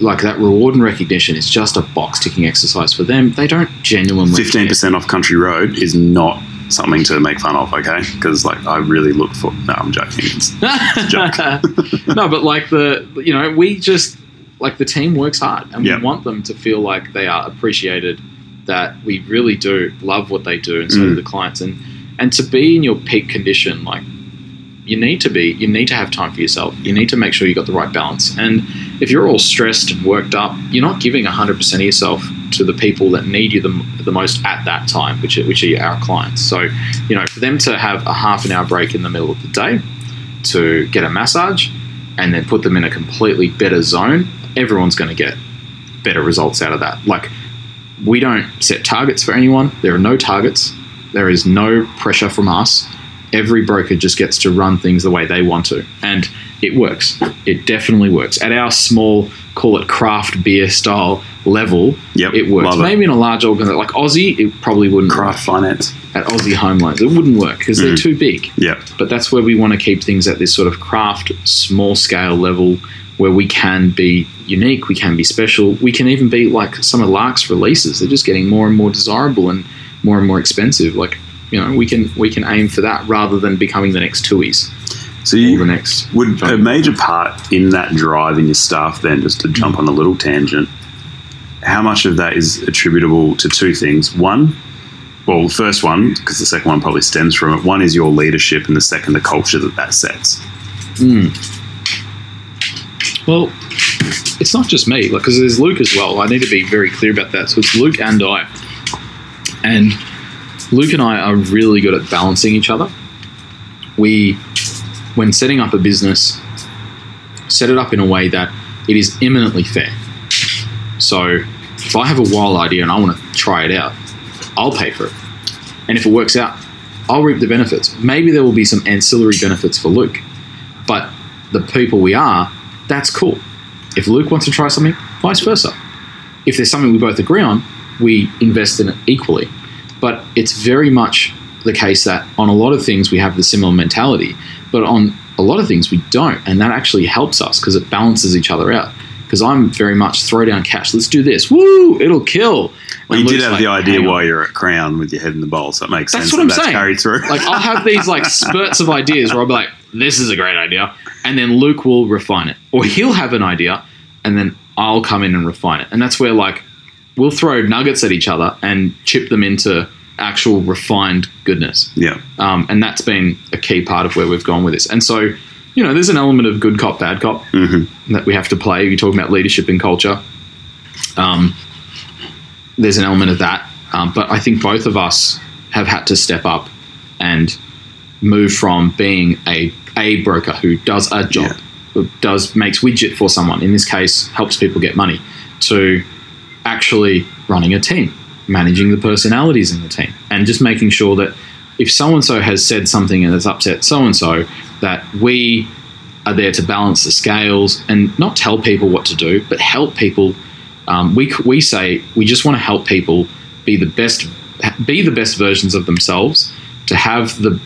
like that reward and recognition is just a box ticking exercise for them. They don't genuinely Fifteen percent off country road is not something to make fun of. Okay, because like I really look for. No, I'm joking. It's, no, but like the you know we just like the team works hard and Yeah. we want them to feel like they are appreciated, that we really do love what they do, and so do Mm. the clients. And and to be in your peak condition, like you need to be, you need to have time for yourself. You need to make sure you got the right balance. And if you're all stressed and worked up, you're not giving 100% of yourself to the people that need you the, the most at that time, which are, which are our clients. So, you know, for them to have a half an hour break in the middle of the day to get a massage and then put them in a completely better zone, everyone's going to get better results out of that. Like, we don't set targets for anyone. There are no targets. There is no pressure from us. Every broker just gets to run things the way they want to. And it works. It definitely works. At our small, call it craft beer style level, Yep, it works. love it. Maybe in a large organization like Aussie, it probably wouldn't craft finance. At Aussie Home Loans, it wouldn't work because they're Mm. too big. Yep. But that's where we want to keep things at this sort of craft, small scale level where we can be unique, we can be special, we can even be like some of Lark's releases. They're just getting more and more desirable and more and more expensive. Like, you know, we can we can aim for that rather than becoming the next Tui's So or the next. would a major part in that drive in your staff then, just to mm. jump on a little tangent. How much of that is attributable to two things? One, well, the first one, because the second one probably stems from it. One is your leadership, and the second, the culture that that sets. Hmm. Well, it's not just me, like because there's Luke as well. I need to be very clear about that. So it's Luke and I, and Luke and I are really good at balancing each other. We, when setting up a business, set it up in a way that it is eminently fair. So if I have a wild idea and I want to try it out, I'll pay for it, and if it works out, I'll reap the benefits. Maybe there will be some ancillary benefits for Luke, but the people we are, that's cool. If Luke wants to try something, vice versa. If there's something we both agree on, we invest in it equally. But it's very much the case that on a lot of things we have the similar mentality, but on a lot of things we don't. And that actually helps us because it balances each other out. Because I'm very much throw down cash, let's do this. Woo, it'll kill. Well, And you did have like, the idea "Hang while you're at Crown with your head in the bowl, so it makes That's sense. what that I'm that's saying. carried through. Like I'll have these like spurts of ideas where I'll be like, "This is a great idea," and then Luke will refine it, or he'll have an idea, and then I'll come in and refine it. And that's where like we'll throw nuggets at each other and chip them into actual refined goodness. yeah, Um, and that's been a key part of where we've gone with this. And so, you know, there's an element of good cop, bad cop hmm that we have to play. You're talking about leadership and culture. Um, there's an element of that, um, but I think both of us have had to step up and move from being a a broker who does a job, who does makes widget for someone. In this case, helps people get money, to actually running a team, managing the personalities in the team, and just making sure that if so and so has said something and has upset so and so, that we are there to balance the scales and not tell people what to do, but help people. Um, we we say we just want to help people be the best be the best versions of themselves, to have the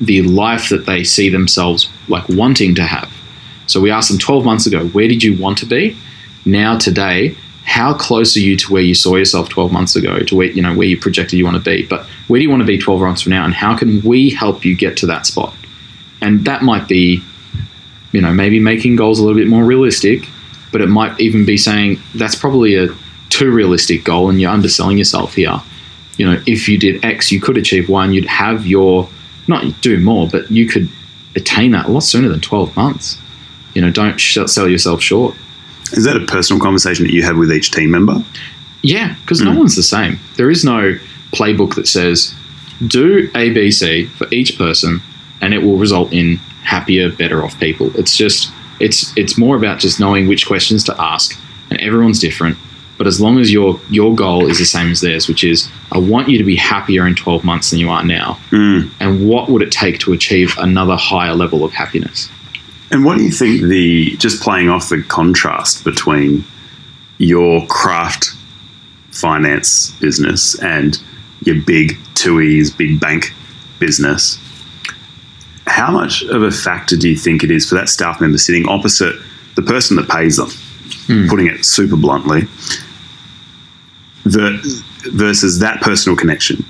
the life that they see themselves like wanting to have. So we asked them 12 months ago, where did you want to be? Now today, how close are you to where you saw yourself 12 months ago to where you know where you projected you want to be? But where do you want to be 12 months from now and how can we help you get to that spot? And that might be you know maybe making goals a little bit more realistic but it might even be saying that's probably a too realistic goal and you're underselling yourself here. You know if you did x you could achieve y and you'd have your not do more but you could attain that a lot sooner than 12 months. You know don't sell yourself short Is that a personal conversation that you have with each team member? Yeah, because no one's the same. There is no playbook that says do A, B, C for each person, and it will result in happier, better off people. It's just it's it's more about just knowing which questions to ask, and everyone's different. But as long as your your goal is the same as theirs, which is I want you to be happier in 12 months than you are now, Mm. and what would it take to achieve another higher level of happiness? And what do you think the just playing off the contrast between your craft finance business and your big TUI's big bank business? How much of a factor do you think it is for that staff member sitting opposite the person that pays them, hmm. putting it super bluntly, ver- versus that personal connection?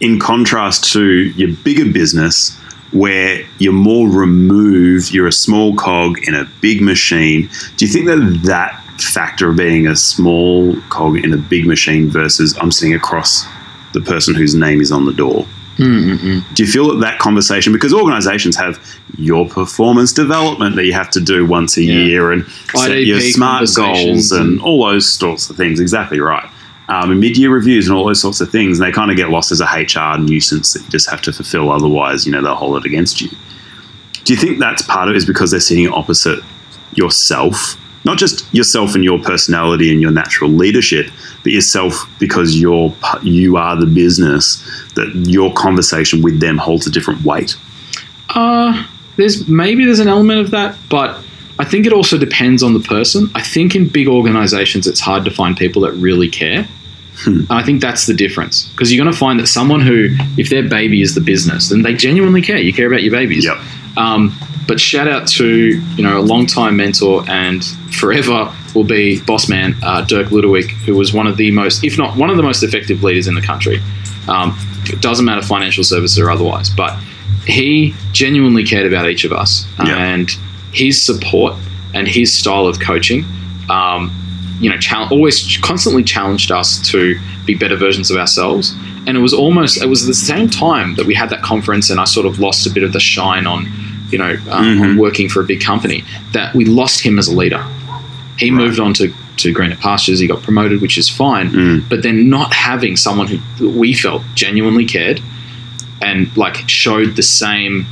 In contrast to your bigger business, where you're more removed, you're a small cog in a big machine. Do you think that that factor of being a small cog in a big machine versus I'm sitting across the person whose name is on the door? Mm-mm-mm. Do you feel that that conversation, because organizations have your performance development that you have to do once a Yeah. year and set your smart goals and, and- all those sorts of things, exactly right. Um, mid-year reviews and all those sorts of things, and they kind of get lost as a HR nuisance that you just have to fulfill. Otherwise, you know, they'll hold it against you. Do you think that's part of it is because they're sitting opposite yourself, not just yourself and your personality and your natural leadership, but yourself because you're you are the business that your conversation with them holds a different weight. Uh, there's maybe there's an element of that, but I think it also depends on the person. I think in big organizations, it's hard to find people that really care. And I think that's the difference because you're going to find that someone who, if their baby is the business, then they genuinely care. You care about your babies. Yep. Um, but shout out to you know a long-time mentor and forever will be boss man uh, Dirk Ludowick, who was one of the most, if not one of the most effective leaders in the country. Um, it doesn't matter financial services or otherwise, but he genuinely cared about each of us Yeah. and his support and his style of coaching. Um, you know, chal- always constantly challenged us to be better versions of ourselves. And it was almost, it was the same time that we had that conference and I sort of lost a bit of the shine on, you know, um, on working for a big company, that we lost him as a leader. He moved on to, to greener pastures, he got promoted, which is fine. Mm. But then not having someone who we felt genuinely cared and like showed the same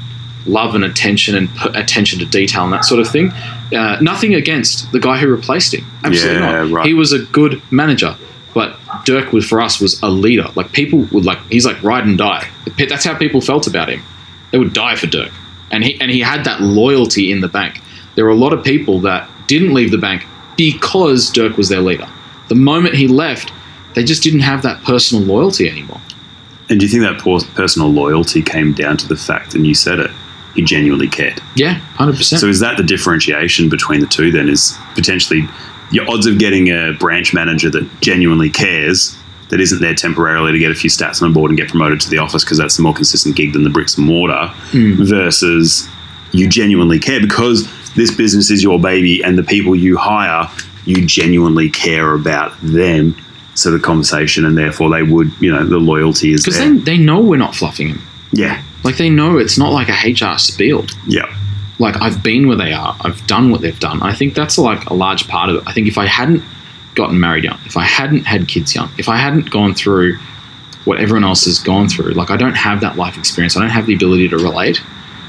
love and attention and attention to detail and that sort of thing. Uh, nothing against the guy who replaced him. Absolutely Yeah, not. right. He was a good manager, but Dirk was for us was a leader. Like people would like he's like ride and die. That's how people felt about him. They would die for Dirk, and he and he had that loyalty in the bank. There were a lot of people that didn't leave the bank because Dirk was their leader. The moment he left, they just didn't have that personal loyalty anymore. And do you think that personal loyalty came down to the fact, and you said it, he genuinely cared? Yeah, hundred percent. So is that the differentiation between the two? Then is potentially your odds of getting a branch manager that genuinely cares, that isn't there temporarily to get a few stats on the board and get promoted to the office because that's the more consistent gig than the bricks and mortar, hmm. versus you genuinely care because this business is your baby and the people you hire, you genuinely care about them. Sort of conversation, and therefore they would, you know, the loyalty is Because they know we're not fluffing them yeah, Like they know it's not like a HR spiel. yeah, Like I've been where they are. I've done what they've done. I think that's like a large part of it. I think if I hadn't gotten married young, if I hadn't had kids young, if I hadn't gone through what everyone else has gone through, like I don't have that life experience. I don't have the ability to relate.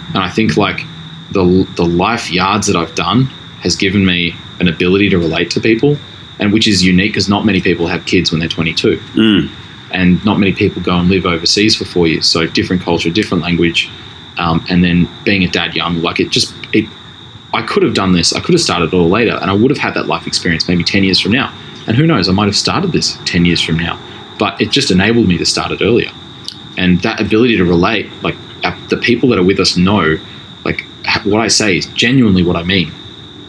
And I think like the the life yards that I've done has given me an ability to relate to people, and which is unique because not many people have kids when they're 22 mm, and not many people go and live overseas for four years. So different culture, different language, um, and then being a dad young, like it just it. I could have done this. I could have started a little later, and I would have had that life experience maybe ten years from now. And who knows? I might have started this ten years from now. but it just enabled me to start it earlier. And that ability to relate, like uh, the people that are with us know, like what I say is genuinely what I mean.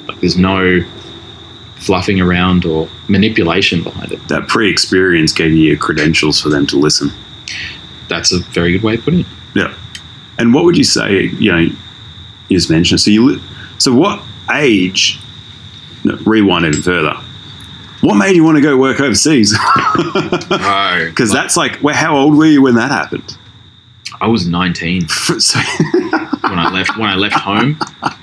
Like there's no fluffing around or manipulation behind it. That pre-experience gave you your credentials for them to listen. That's a very good way of putting it. Yeah. And what would you say? You know, you just mentioned. So you. So what age? No, rewind even further. What made you want to go work overseas? Because that's like, well, how old were you when that happened? I was 19 So, when I left when I left home.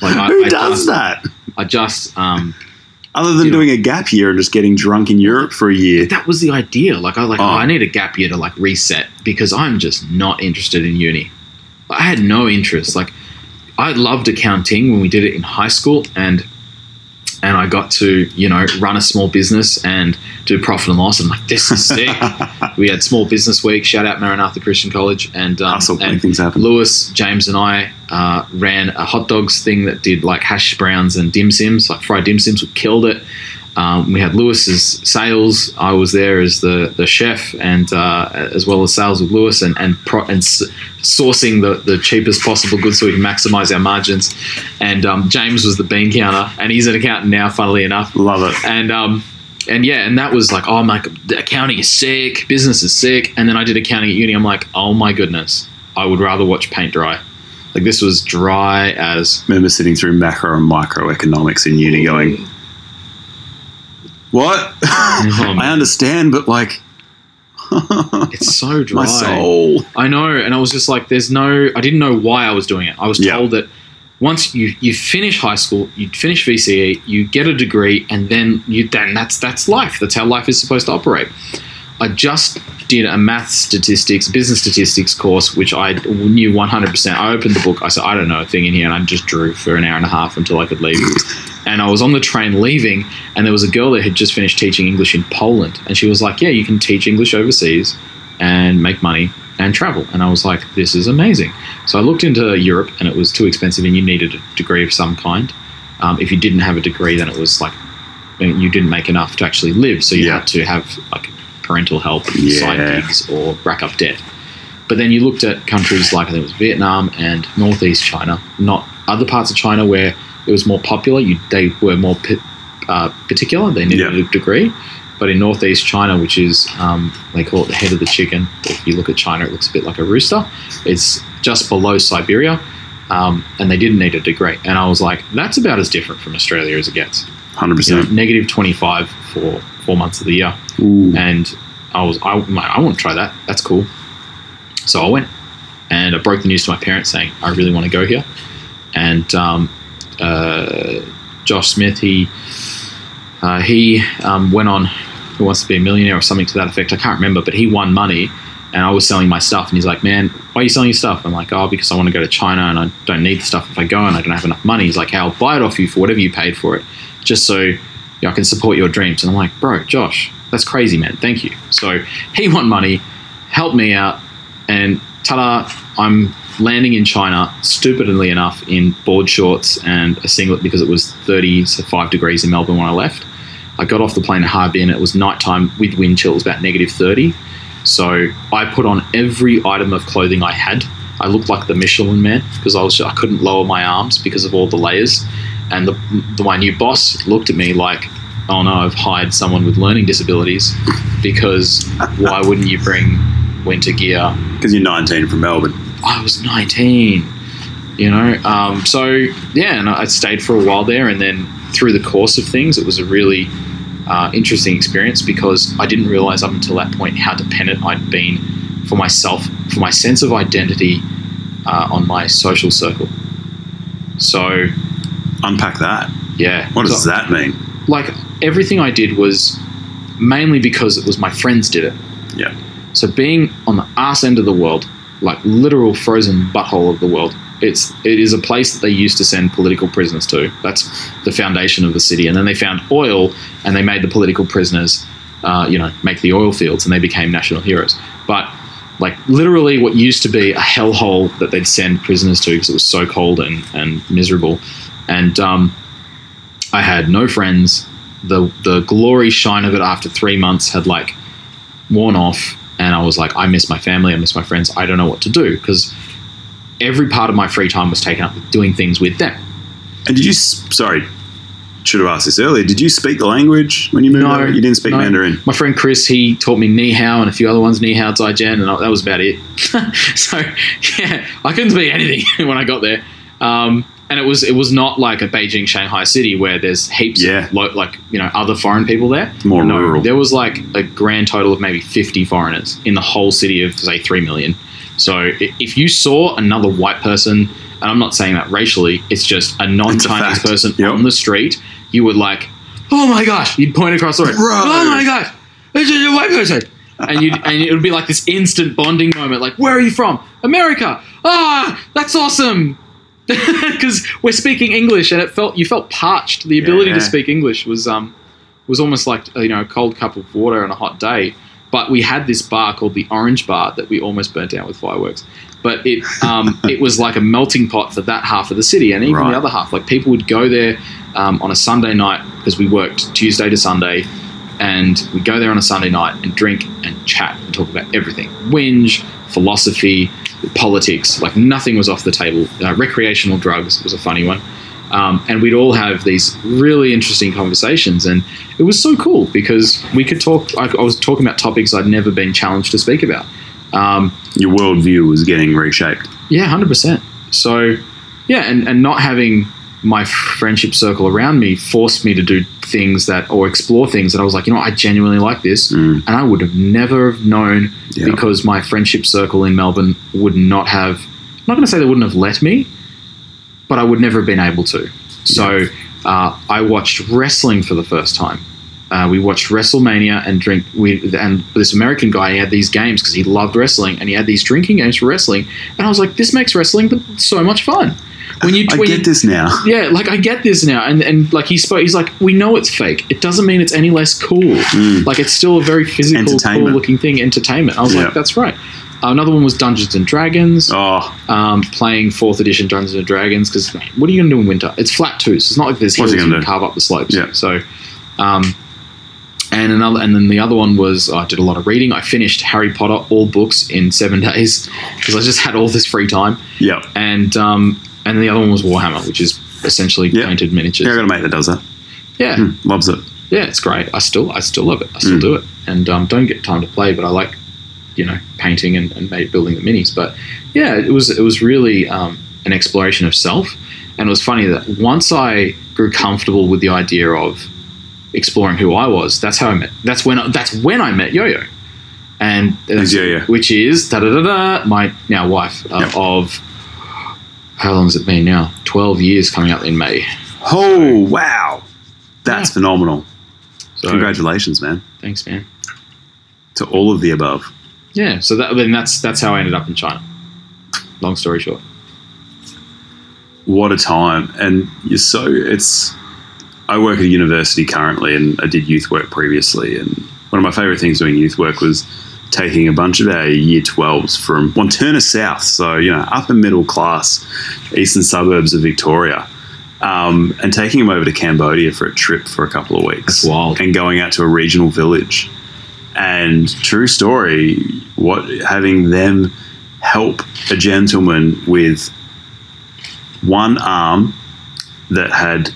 Like I, who I does that? I just um, Other than You know- doing a gap year and just getting drunk in Europe for a year. that was the idea. Like I was like, Oh. oh, I need a gap year to like reset because I'm just not interested in uni. I had no interest. Like I loved accounting when we did it in high school and and I got to, you know, run a small business and do profit and loss. I'm like, this is sick. we had small business week. Shout out Maranatha Christian College and um, Hustle, and things happen. Lewis, James, and I uh, ran a hot dogs thing that did like hash browns and dim sims, like fried dim sims. We killed it. Um, we had Lewis's sales. I was there as the, the chef, and uh, as well as sales with Lewis, and and, pro- and s- sourcing the, the cheapest possible goods so we can maximize our margins. And um, James was the bean counter, and he's an accountant now, funnily enough Love it. and um and yeah and that was like oh my the accounting is sick business is sick and then i did accounting at uni i'm like oh my goodness i would rather watch paint dry like this was dry as I remember sitting through macro and microeconomics in uni going, what? Oh, I understand, but like, it's so dry. my soul. i know and i was just like there's no i didn't know why i was doing it. I was told that once you you finish high school you finish vce you get a degree and then you then that's that's life. That's how life is supposed to operate. I just did a math statistics, business statistics course, which I knew 100%. I opened the book. I said, I don't know a thing in here. And I just drew for an hour and a half until I could leave. And I was on the train leaving, and there was a girl that had just finished teaching English in Poland. And she was like, Yeah, you can teach English overseas and make money and travel. And I was like, This is amazing. So I looked into Europe, and it was too expensive, and you needed a degree of some kind. Um, if you didn't have a degree, then it was like you didn't make enough to actually live. So you Yeah. had to have like parental help, Yeah. side gigs, or rack up debt. But then you looked at countries like I think it was Vietnam and Northeast China, not other parts of China where it was more popular. You, they were more uh, particular. They needed Yeah. a degree. But in Northeast China, which is um, they call it the head of the chicken. If you look at China, it looks a bit like a rooster. It's just below Siberia, um, and they didn't need a degree. And I was like, that's about as different from Australia as it gets. Hundred You know, percent. negative twenty five for four months of the year and I was I, my, I want to try that. That's cool. So I went and I broke the news to my parents saying I really want to go here. And um, uh, Josh Smith he uh, he um, went on Who Wants to Be a Millionaire or something to that effect. I can't remember, but he won money. And I was selling my stuff, and he's like, "Man, why are you selling your stuff?" I'm like, "Oh, because I want to go to China, and I don't need the stuff if I go, and I don't have enough money." He's like, "Hey, I'll buy it off you for whatever you paid for it, just so I can support your dreams." And I'm like, "Bro, Josh, that's crazy, man. Thank you." So he won money, helped me out, and ta-da! I'm landing in China, stupidly enough, in board shorts and a singlet because it was 35 degrees in Melbourne when I left. I got off the plane at Harbin. It was nighttime with wind chills, about negative 30. So I put on every item of clothing I had. I looked like the Michelin man because I was I couldn't lower my arms because of all the layers. And the, the my new boss looked at me like, "Oh no, I've hired someone with learning disabilities because why wouldn't you bring winter gear Because you're 19 from Melbourne. I was 19, you know. Um, so yeah, and I stayed for a while there, and then through the course of things, it was a really uh, interesting experience because I didn't realize up until that point how dependent I'd been for myself, for my sense of identity uh, on my social circle. So Unpack that. yeah, What does So- that mean? like everything I did was mainly because it was my friends did it. Yeah. So being on the arse end of the world, like literal frozen butthole of the world, it's it is a place that they used to send political prisoners to. That's the foundation of the city. And then they found oil, and they made the political prisoners, uh, you know, make the oil fields, and they became national heroes. But like literally, what used to be a hellhole that they'd send prisoners to because it was so cold and and miserable, and um, I had no friends. The the glory shine of it after three months had like worn off, and I was like, I miss my family, I miss my friends. I don't know what to do because every part of my free time was taken up with doing things with them. And did you? Sorry, should have asked this earlier. Did you speak the language when you moved over? You didn't speak no. Mandarin. My friend Chris, he taught me Ni Hao and a few other ones, Ni Hao, Zai Jian, and that was about it. so, yeah, I couldn't speak anything when I got there. Um, and it was it was not like a Beijing, Shanghai city where there's heaps Yeah. of lo- like you know other foreign people there. More no, rural. There was like a grand total of maybe 50 foreigners in the whole city of say three million. So if you saw another white person, and I'm not saying that racially, it's just a non-Chinese fact. person Yep. on the street, you would like, oh my gosh, you'd point across the road, Bro. oh my gosh, this is a white person. And you and it would be like this instant bonding moment. Like, where are you from? America. Ah, that's awesome. Because we're speaking English, and it felt you felt parched. The ability Yeah. to speak English was um was almost like you know a cold cup of water on a hot day. But we had this bar called the Orange Bar that we almost burnt down with fireworks. But it um, it was like a melting pot for that half of the city, and even Right. the other half. Like people would go there um, on a Sunday night because we worked Tuesday to Sunday, and we'd go there on a Sunday night and drink and chat and talk about everything: whinge, philosophy, politics. Like nothing was off the table. Uh, recreational drugs was a funny one. Um, and we'd all have these really interesting conversations, and it was so cool because we could talk. I, I was talking about topics I'd never been challenged to speak about. Um, Your worldview was getting reshaped. yeah, hundred percent. So, yeah, and and not having my friendship circle around me forced me to do things that or explore things that I was like, you know, I genuinely like this, Mm. and I would have never have known Yeah. because my friendship circle in Melbourne would not have. I'm not going to say they wouldn't have let me, but I would never have been able to. So uh, I watched wrestling for the first time. Uh, we watched WrestleMania and drink. We and this American guy he had these games because he loved wrestling and he had these drinking games for wrestling. And I was like, this makes wrestling so much fun. When you I when you- get this now. yeah, like I get this now, and and like he spoke, he's like, we know it's fake. It doesn't mean it's any less cool. Mm. Like it's still a very physical, cool looking thing. Entertainment. I was Yeah. like, that's right. Another one was Dungeons and Dragons. Oh, Um, playing fourth edition Dungeons and Dragons because what are you going to do in winter? It's flat too, so it's not like there's hills you can do? carve up the slopes. Yeah. So, um, and another, and then the other one was I did a lot of reading. I finished Harry Potter all books in seven days because I just had all this free time. yeah. And um, and the other one was Warhammer, which is essentially Yeah. painted miniatures. Yeah, I got a mate that does that. Yeah, Mm, loves it. yeah, it's great. I still, I still love it. I still Mm. do it, and um, don't get time to play, but I like, you know, painting and, and building the minis. But yeah, it was, it was really um, an exploration of self, and it was funny that once I grew comfortable with the idea of exploring who I was, that's how I met. That's when, that's when I met Yo-Yo, and Who's Yo-Yo? which is da da da da, my now wife uh, Yep. of. How long has it been now? Twelve years coming up in May. Oh, wow. That's Yeah. phenomenal. So Congratulations, man. thanks, man. To all of the above. Yeah, so that then that's that's how I ended up in China. Long story short. What a time. And you're so, it's, I work at a university currently and I did youth work previously. And one of my favorite things doing youth work was taking a bunch of our year 12s from Wantirna South, so, you know, upper middle class, eastern suburbs of Victoria. Um, and taking them over to Cambodia for a trip for a couple of weeks. That's wild. And going out to a regional village. And true story, what having them help a gentleman with one arm that had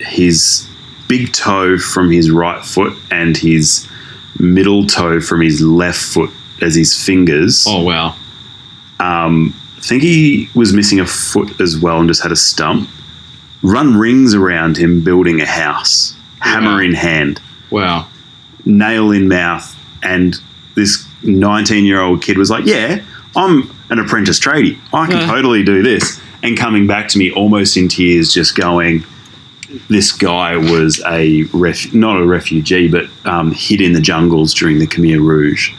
his big toe from his right foot and his middle toe from his left foot as his fingers. Oh wow. Um, I think he was missing a foot as well and just had a stump. Run rings around him building a house, hammer Wow. in hand, Wow. nail in mouth, and this 19 year old kid was like, Yeah, I'm an apprentice tradie. I can Yeah. totally do this. And coming back to me almost in tears, just going, This guy was a ref- not a refugee, but um, hid in the jungles during the Khmer Rouge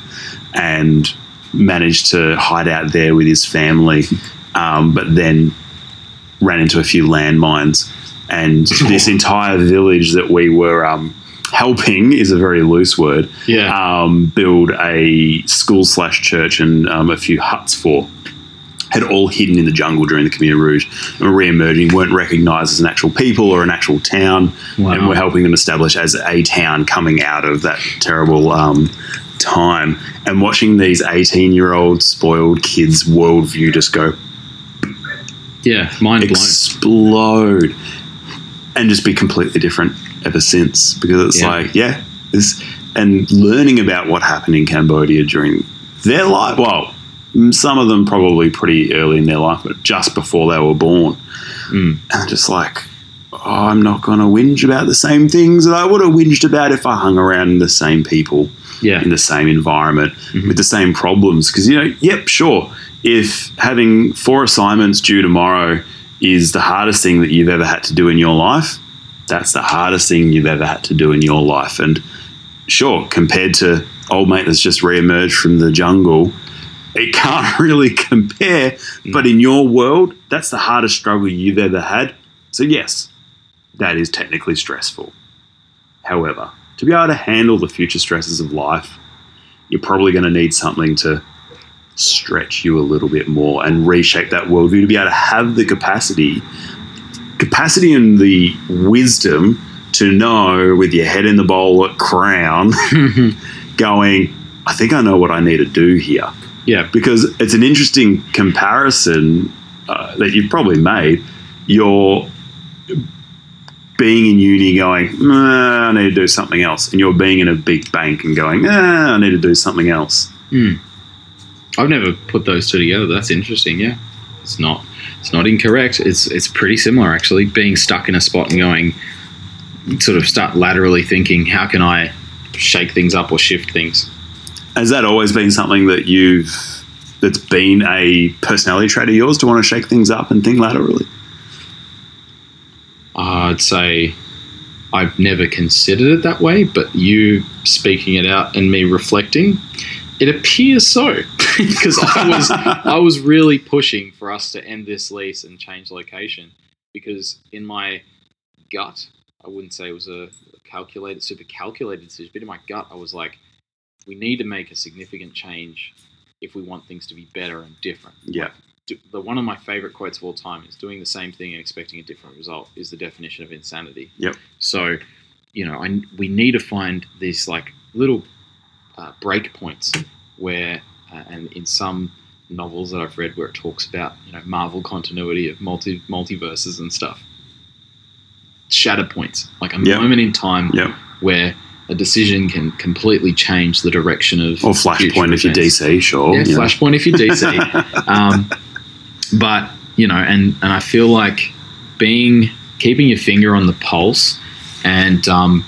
and managed to hide out there with his family, um, but then ran into a few landmines. And this entire village that we were um, helping is a very loose word. Yeah. Um, build a school slash church and um, a few huts for. Had all hidden in the jungle during the Khmer Rouge and were re-emerging, weren't recognised as an actual people or an actual town, Wow. and were helping them establish as a town coming out of that terrible um, time. And watching these 18-year-old spoiled kids' worldview just go Yeah, mind blown. explode and just be completely different ever since because it's Yeah. like yeah this and learning about what happened in cambodia during their life well some of them probably pretty early in their life but just before they were born Mm. and just like oh, i'm not going to whinge about the same things that i would have whinged about if i hung around the same people Yeah, in the same environment Mhm. with the same problems. Because, you know, yep, sure, if having four assignments due tomorrow is the hardest thing that you've ever had to do in your life, that's the hardest thing you've ever had to do in your life. And sure, compared to old mate that's just re-emerged from the jungle, it can't really compare. But in your world, that's the hardest struggle you've ever had. So, yes, that is technically stressful. However, to be able to handle the future stresses of life, you're probably going to need something to stretch you a little bit more and reshape that worldview to be able to have the capacity, capacity and the wisdom to know with your head in the bowl at crown, going, I think I know what I need to do here yeah, because it's an interesting comparison uh, that you've probably made. You're being in uni going, nah, I need to do something else. And you're being in a big bank and going, ah, I need to do something else. I've never put those two together. That's interesting. Yeah, it's not it's not incorrect. It's it's pretty similar actually. Being stuck in a spot and going, sort of start laterally thinking, how can I shake things up or shift things? Has that always been something that you've, that's been a personality trait of yours to want to shake things up and think laterally? I'd say I've never considered it that way, but you speaking it out and me reflecting, it appears so because I was I was really pushing for us to end this lease and change location because in my gut, I wouldn't say it was a calculated, super calculated decision, but in my gut, I was like, we need to make a significant change if we want things to be better and different Yeah. do- the one of my favorite quotes of all time is doing the same thing and expecting a different result is the definition of insanity. Yep. So, you know, I, we need to find these like little uh, break points where, uh, and in some novels that I've read where it talks about you know Marvel continuity of multi multiverses and stuff, shatter points, like a Yep. moment in time Yep. where a decision can completely change the direction of Or Flashpoint if events. DC, sure. Yeah, you know. Flashpoint if you're DC. um, but you know, and and I feel like being keeping your finger on the pulse and um,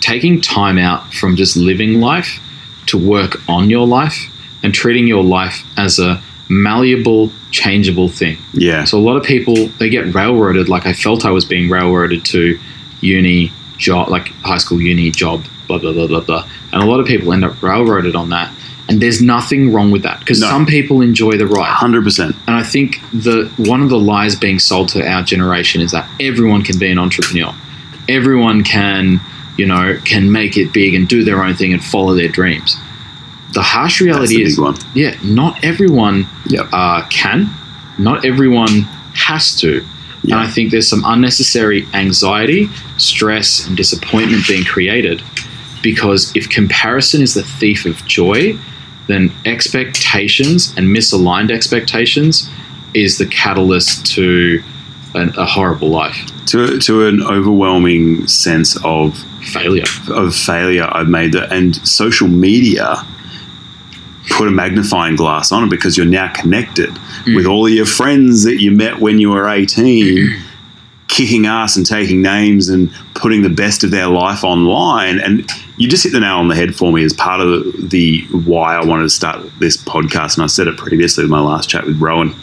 taking time out from just living life to work on your life and treating your life as a malleable, changeable thing. Yeah. So a lot of people they get railroaded. Like I felt I was being railroaded to uni job, like high school uni job, blah blah blah blah blah. And a lot of people end up railroaded on that. And there's nothing wrong with that because No. some people enjoy the ride. 100%. And I think the one of the lies being sold to our generation is that everyone can be an entrepreneur. Everyone can, you know, can make it big and do their own thing and follow their dreams. The harsh reality the is, yeah, not everyone Yep. uh, can. Not everyone has to. Yeah. And I think there's some unnecessary anxiety, stress, and disappointment being created because if comparison is the thief of joy, then expectations and misaligned expectations is the catalyst to an, a horrible life. To, to an overwhelming sense of Failure. of failure I've made that, and social media put a magnifying glass on it because you're now connected Mm. with all of your friends that you met when you were 18, kicking ass and taking names and putting the best of their life online. And you just hit the nail on the head for me as part of the, the why I wanted to start this podcast. And I said it previously in my last chat with Rowan.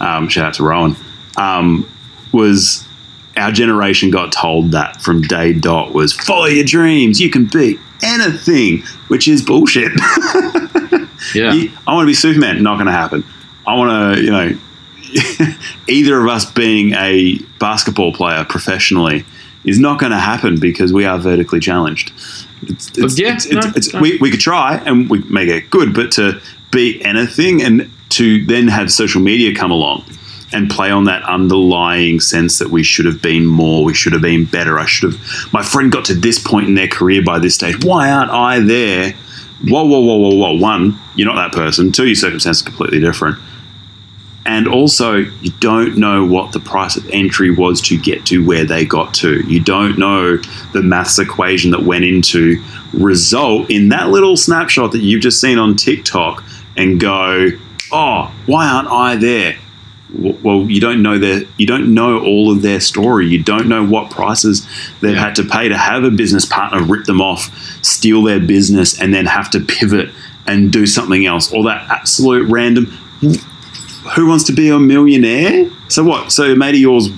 Um, shout out to Rowan. Um, was our generation got told that from day dot was follow your dreams, you can be anything, which is bullshit. Yeah. You- I want to be Superman, not going to happen. I want to, you know, either of us being a basketball player professionally is not going to happen because we are vertically challenged. It's, it's, Yeah, it's, no, it's, no. We, we could try and we may get good, but to be anything, and to then have social media come along and play on that underlying sense that we should have been more, we should have been better. I should have. My friend got to this point in their career by this stage. Why aren't I there? Whoa, whoa, whoa, whoa, whoa. One, you're not that person. Two, your circumstances are completely different. And also, you don't know what the price of entry was to get to where they got to. You don't know the maths equation that went into result in that little snapshot that you've just seen on TikTok and go, oh, why aren't I there? well you don't know their you don't know all of their story you don't know what prices they've Yeah. had to pay to have a business partner rip them off steal their business and then have to pivot and do something else or that absolute random who wants to be a millionaire so what so of yours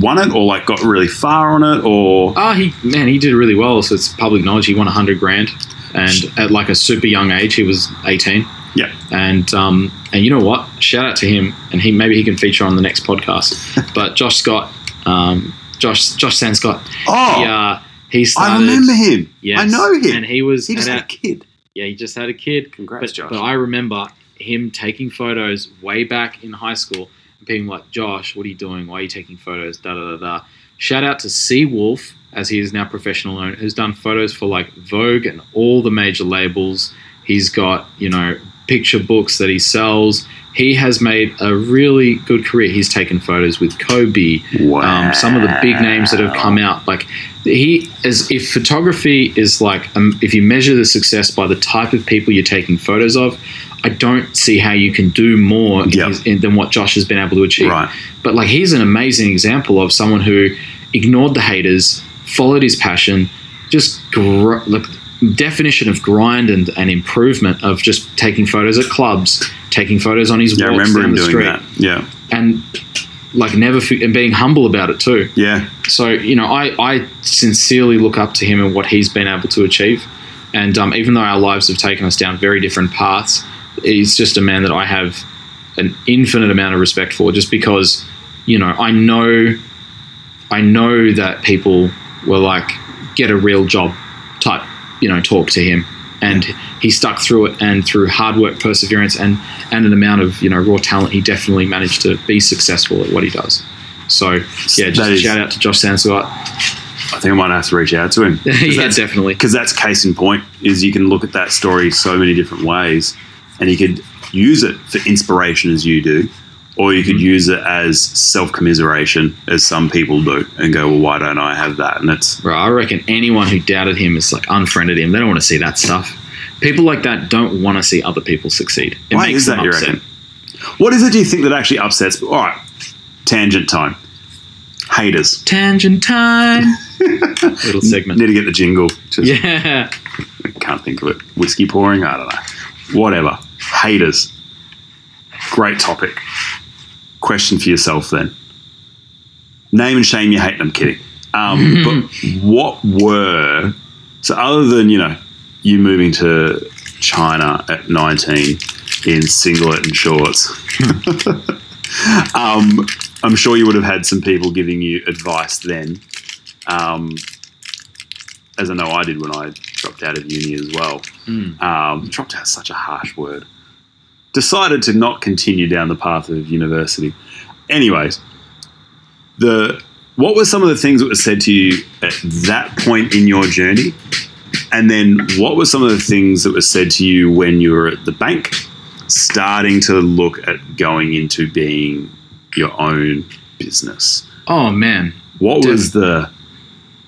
won it or like got really far on it or Oh, he man, he did really well. So it's public knowledge. He won hundred grand, and at like a super young age, he was eighteen. yeah And um, and you know what? Shout out to him, and he maybe he can feature on the next podcast. but Josh Scott, um, Josh Josh Sand Scott, oh he, uh, he started. i remember him Yes, i know him and he was he just had a kid yeah, he just had a kid. congrats But, josh but I remember him taking photos way back in high school and being like, Josh, what are you doing? Why are you taking photos? Da da da da. Shout out to Seawolf, as he is now professional known, who's done photos for like Vogue and all the major labels. He's got, you know, picture books that he sells. He has made a really good career. He's taken photos with Kobe, wow. um, some of the big names that have come out. Like he, as if photography is like, um, if you measure the success by the type of people you're taking photos of, I don't see how you can do more in Yep. his- in, than what Josh has been able to achieve. right But like he's an amazing example of someone who ignored the haters, followed his passion, just gr- like definition of grind and, and improvement of just taking photos at clubs, taking photos on his yeah walks remember down the doing street, that yeah and like never f- and being humble about it too. yeah So you know, I I sincerely look up to him and what he's been able to achieve. And um, even though our lives have taken us down very different paths, he's just a man that I have an infinite amount of respect for, just because you know I know I know that people were like get a real job type you know talk to him. And he stuck through it and through hard work perseverance and and an amount of you know raw talent he definitely managed to be successful at what he does. So yeah just is- shout out to Josh Sanscott I think I might have to reach out to him. Yeah definitely. because that's case in point is you can look at that story so many different ways and you could use it for inspiration as you do or you could mm-hmm. use it as self-commiseration as some people do and go well why don't i have that and Bro, I reckon anyone who doubted him is like unfriended him. They don't want to see that stuff. People like that don't want to see other people succeed. It why makes is that you reckon what is it do you think that actually upsets all right tangent time haters Tangent time. Little segment. need to get the jingle just Yeah. can't think of it whiskey pouring i don't know whatever haters. Great topic. Question for yourself then. Name and shame you hate i'm kidding. Um, but what were so other than you know you moving to china at 19 in singlet and shorts um, i'm sure you would have had some people giving you advice then. Um, as i know i did when i dropped out of uni as well Mm. um, dropped out is such a harsh word. Decided to not continue down the path of university. Anyways, the what were some of the things that were said to you at that point in your journey? And then what were some of the things that were said to you when you were at the bank, starting to look at going into being your own business? Oh man. What was the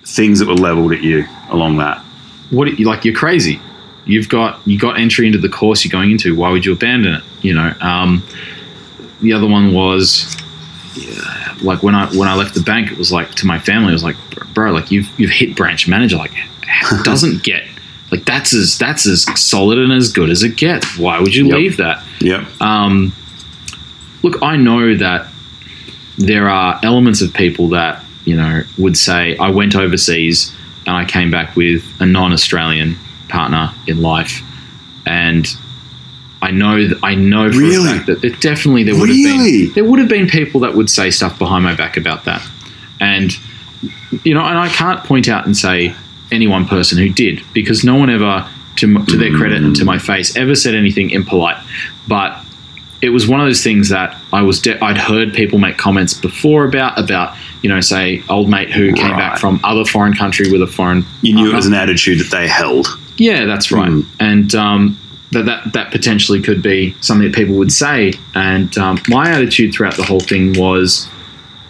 things that were leveled at you along that? What like you're crazy. You've got you got entry into the course you're going into. Why would you abandon it? You know. Um, the other one was yeah, like when I when I left the bank, it was like to my family, it was like, bro, like you've you've hit branch manager. Like doesn't get like that's as that's as solid and as good as it gets. Why would you Yep. leave that? Yeah. Um, look, I know that there are elements of people that you know would say I went overseas and I came back with a non-Australian partner in life, and I know that I know for Really? a fact that there definitely there would have been there would have been people that would say stuff behind my back about that, and you know, and I can't point out and say any one person who did because no one ever, to, to their credit and to my face, ever said anything impolite. But it was one of those things that I was de- I'd heard people make comments before about about you know say old mate who came Right. back from other foreign country with a foreign You knew it was an attitude that they held. Yeah, that's right. Mm. And um, that, that that potentially could be something that people would say. And um, my attitude throughout the whole thing was,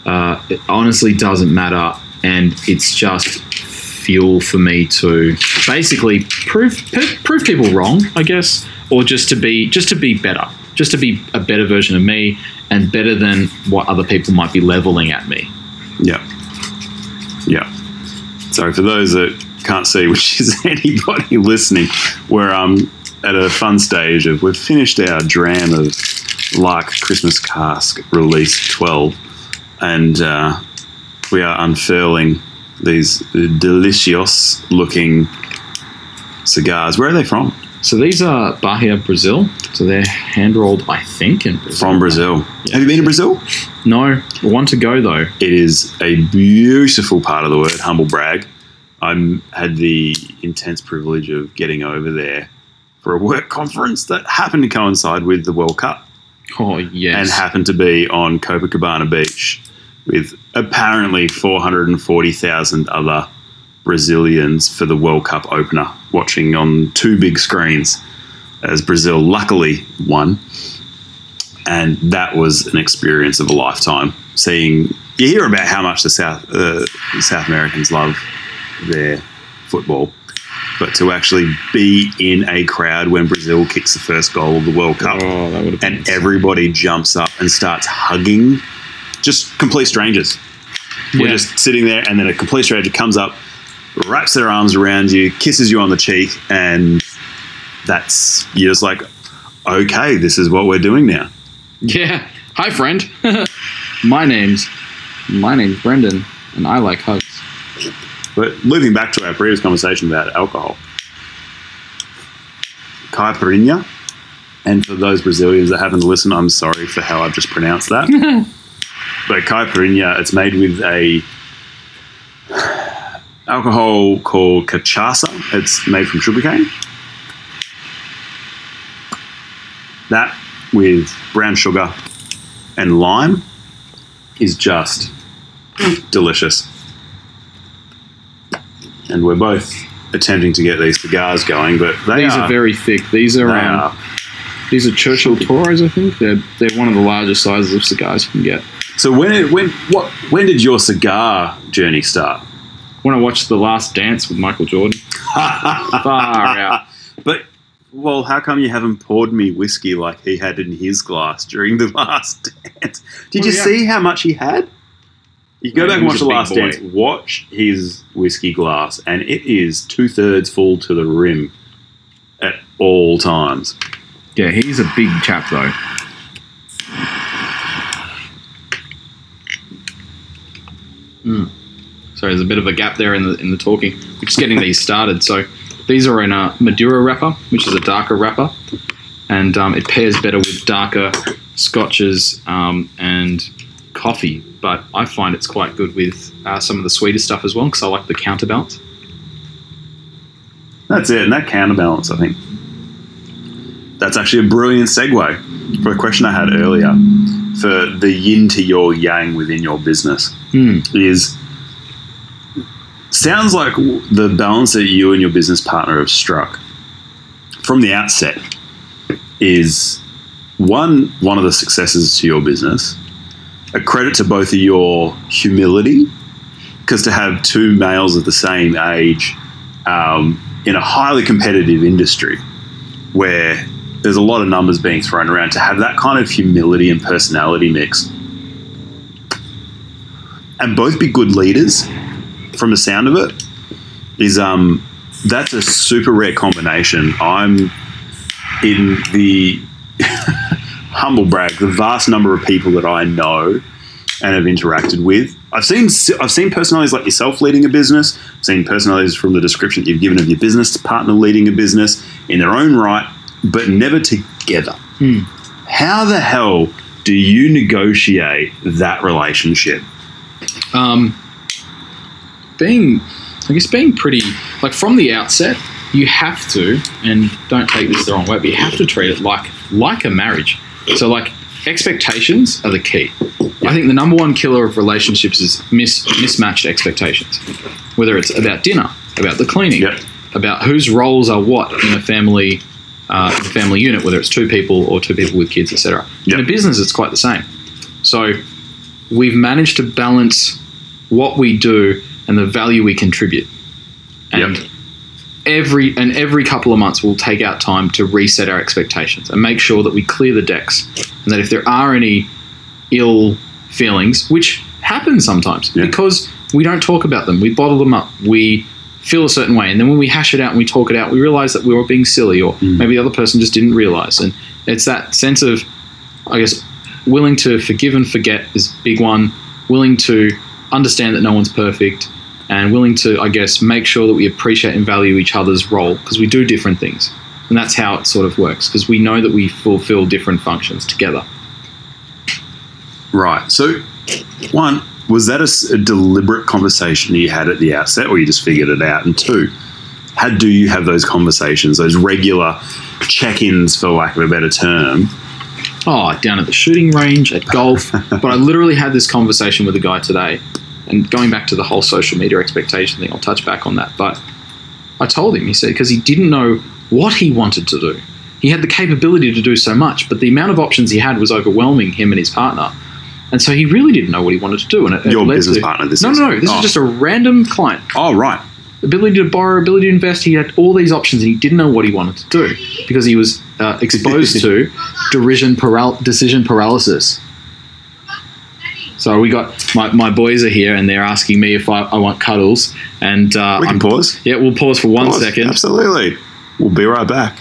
uh, it honestly doesn't matter, and it's just fuel for me to basically prove p- prove people wrong, I guess, or just to be just to be better, just to be a better version of me and better than what other people might be leveling at me. Yeah. Yeah. So for those that can't see, which is anybody listening, we're um, at a fun stage of we've finished our dram of Lark Christmas Cask Release 12, and uh, we are unfurling these delicious looking cigars. Where are they from? So these are Bahia, Brazil. So they're hand rolled, I think, in Brazil. From Brazil. Yeah. Have you been to Brazil? No, one to go though. It is a beautiful part of the world, humble brag. I had the intense privilege of getting over there for a work conference that happened to coincide with the World Cup Oh yes. and happened to be on Copacabana Beach with apparently 440,000 other Brazilians for the World Cup opener watching on two big screens as Brazil luckily won. And that was an experience of a lifetime. Seeing, you hear about how much the South, uh, South Americans love their football, but to actually be in a crowd when Brazil kicks the first goal of the World Cup oh, and everybody jumps up and starts hugging just complete strangers. We're just sitting there, and then a complete stranger comes up, wraps their arms around you, kisses you on the cheek, and that's you're just like, okay, this is what we're doing now. yeah. Hi, friend. my name's my name's Brendan, and I like hugs. But looping back to our previous conversation about alcohol, caipirinha, and for those Brazilians that haven't listened, I'm sorry for how I've just pronounced that. but caipirinha, it's made with a alcohol called cachaça. It's made from sugarcane. That with brown sugar and lime is just delicious and we're both attempting to get these cigars going, but they These are, are very thick. These are um, are. these are Churchill Toros, I think. They're they're one of the largest sizes of cigars you can get. So when when what when did your cigar journey start? When I watched The Last Dance with Michael Jordan, far out. But well, how come you haven't poured me whiskey like he had in his glass during the last dance? Did Well, you yeah. see how much he had? You go back and watch the last boy. dance. Watch his whiskey glass, and it is two thirds full to the rim at all times. Yeah, he's a big chap though. Mm. So there's a bit of a gap there in the in the talking. We're just getting these started. So these are in a Maduro wrapper, which is a darker wrapper, and um, it pairs better with darker scotches um, and coffee. But I find it's quite good with uh, some of the sweeter stuff as well because I like the counterbalance. That's it, and that counterbalance, I think. That's actually a brilliant segue for a question I had earlier for the yin to your yang within your business. Hmm. Is sounds like the balance that you and your business partner have struck from the outset is one one of the successes to your business, a credit to both of your humility, because to have two males of the same age um, in a highly competitive industry where there's a lot of numbers being thrown around to have that kind of humility and personality mix and both be good leaders from the sound of it is um that's a super rare combination. I'm in the humble brag the vast number of people that i know and have interacted with. I've seen i've seen personalities like yourself leading a business. I've seen personalities from the description that you've given of your business partner leading a business in their own right but never together. How the hell do you negotiate that relationship? Um, being, I guess, being pretty like from the outset, you have to, and don't take this the wrong way, but you have to treat it like like a marriage. So, like, expectations are the key. I think the number one killer of relationships is mis- mismatched expectations. Whether it's about dinner, about the cleaning, Yep. about whose roles are what in a family uh, family unit, whether it's two people or two people with kids, etc. In a business, it's quite the same. So, we've managed to balance what we do and the value we contribute. And Yep. every and every couple of months we'll take out time to reset our expectations and make sure that we clear the decks and that if there are any ill feelings which happen sometimes Yeah. because we don't talk about them we bottle them up we feel a certain way and then when we hash it out and we talk it out we realize that we were being silly or mm. maybe the other person just didn't realize and it's that sense of i guess willing to forgive and forget is a big one willing to understand that no one's perfect and willing to, I guess, make sure that we appreciate and value each other's role because we do different things. And that's how it sort of works because we know that we fulfill different functions together. Right. So, one, was that a deliberate conversation you had at the outset, or you just figured it out? And two, how do you have those conversations, those regular check ins, for lack of a better term? Oh, down at the shooting range, at golf. but I literally had this conversation with a guy today. And going back to the whole social media expectation thing, I'll touch back on that. But I told him, he said, because he didn't know what he wanted to do. He had the capability to do so much, but the amount of options he had was overwhelming him and his partner. And so he really didn't know what he wanted to do. And it, it Your led business to- partner, this no, is. no, no. This Oh. is just a random client. Oh, right. Ability to borrow, ability to invest. He had all these options, and he didn't know what he wanted to do because he was uh, exposed to derision paral- decision paralysis. So we got my, my boys are here, and they're asking me if I, I want cuddles. And uh, We can I'm- pause. Yeah, we'll pause for one Pause. second. Absolutely. We'll be right back.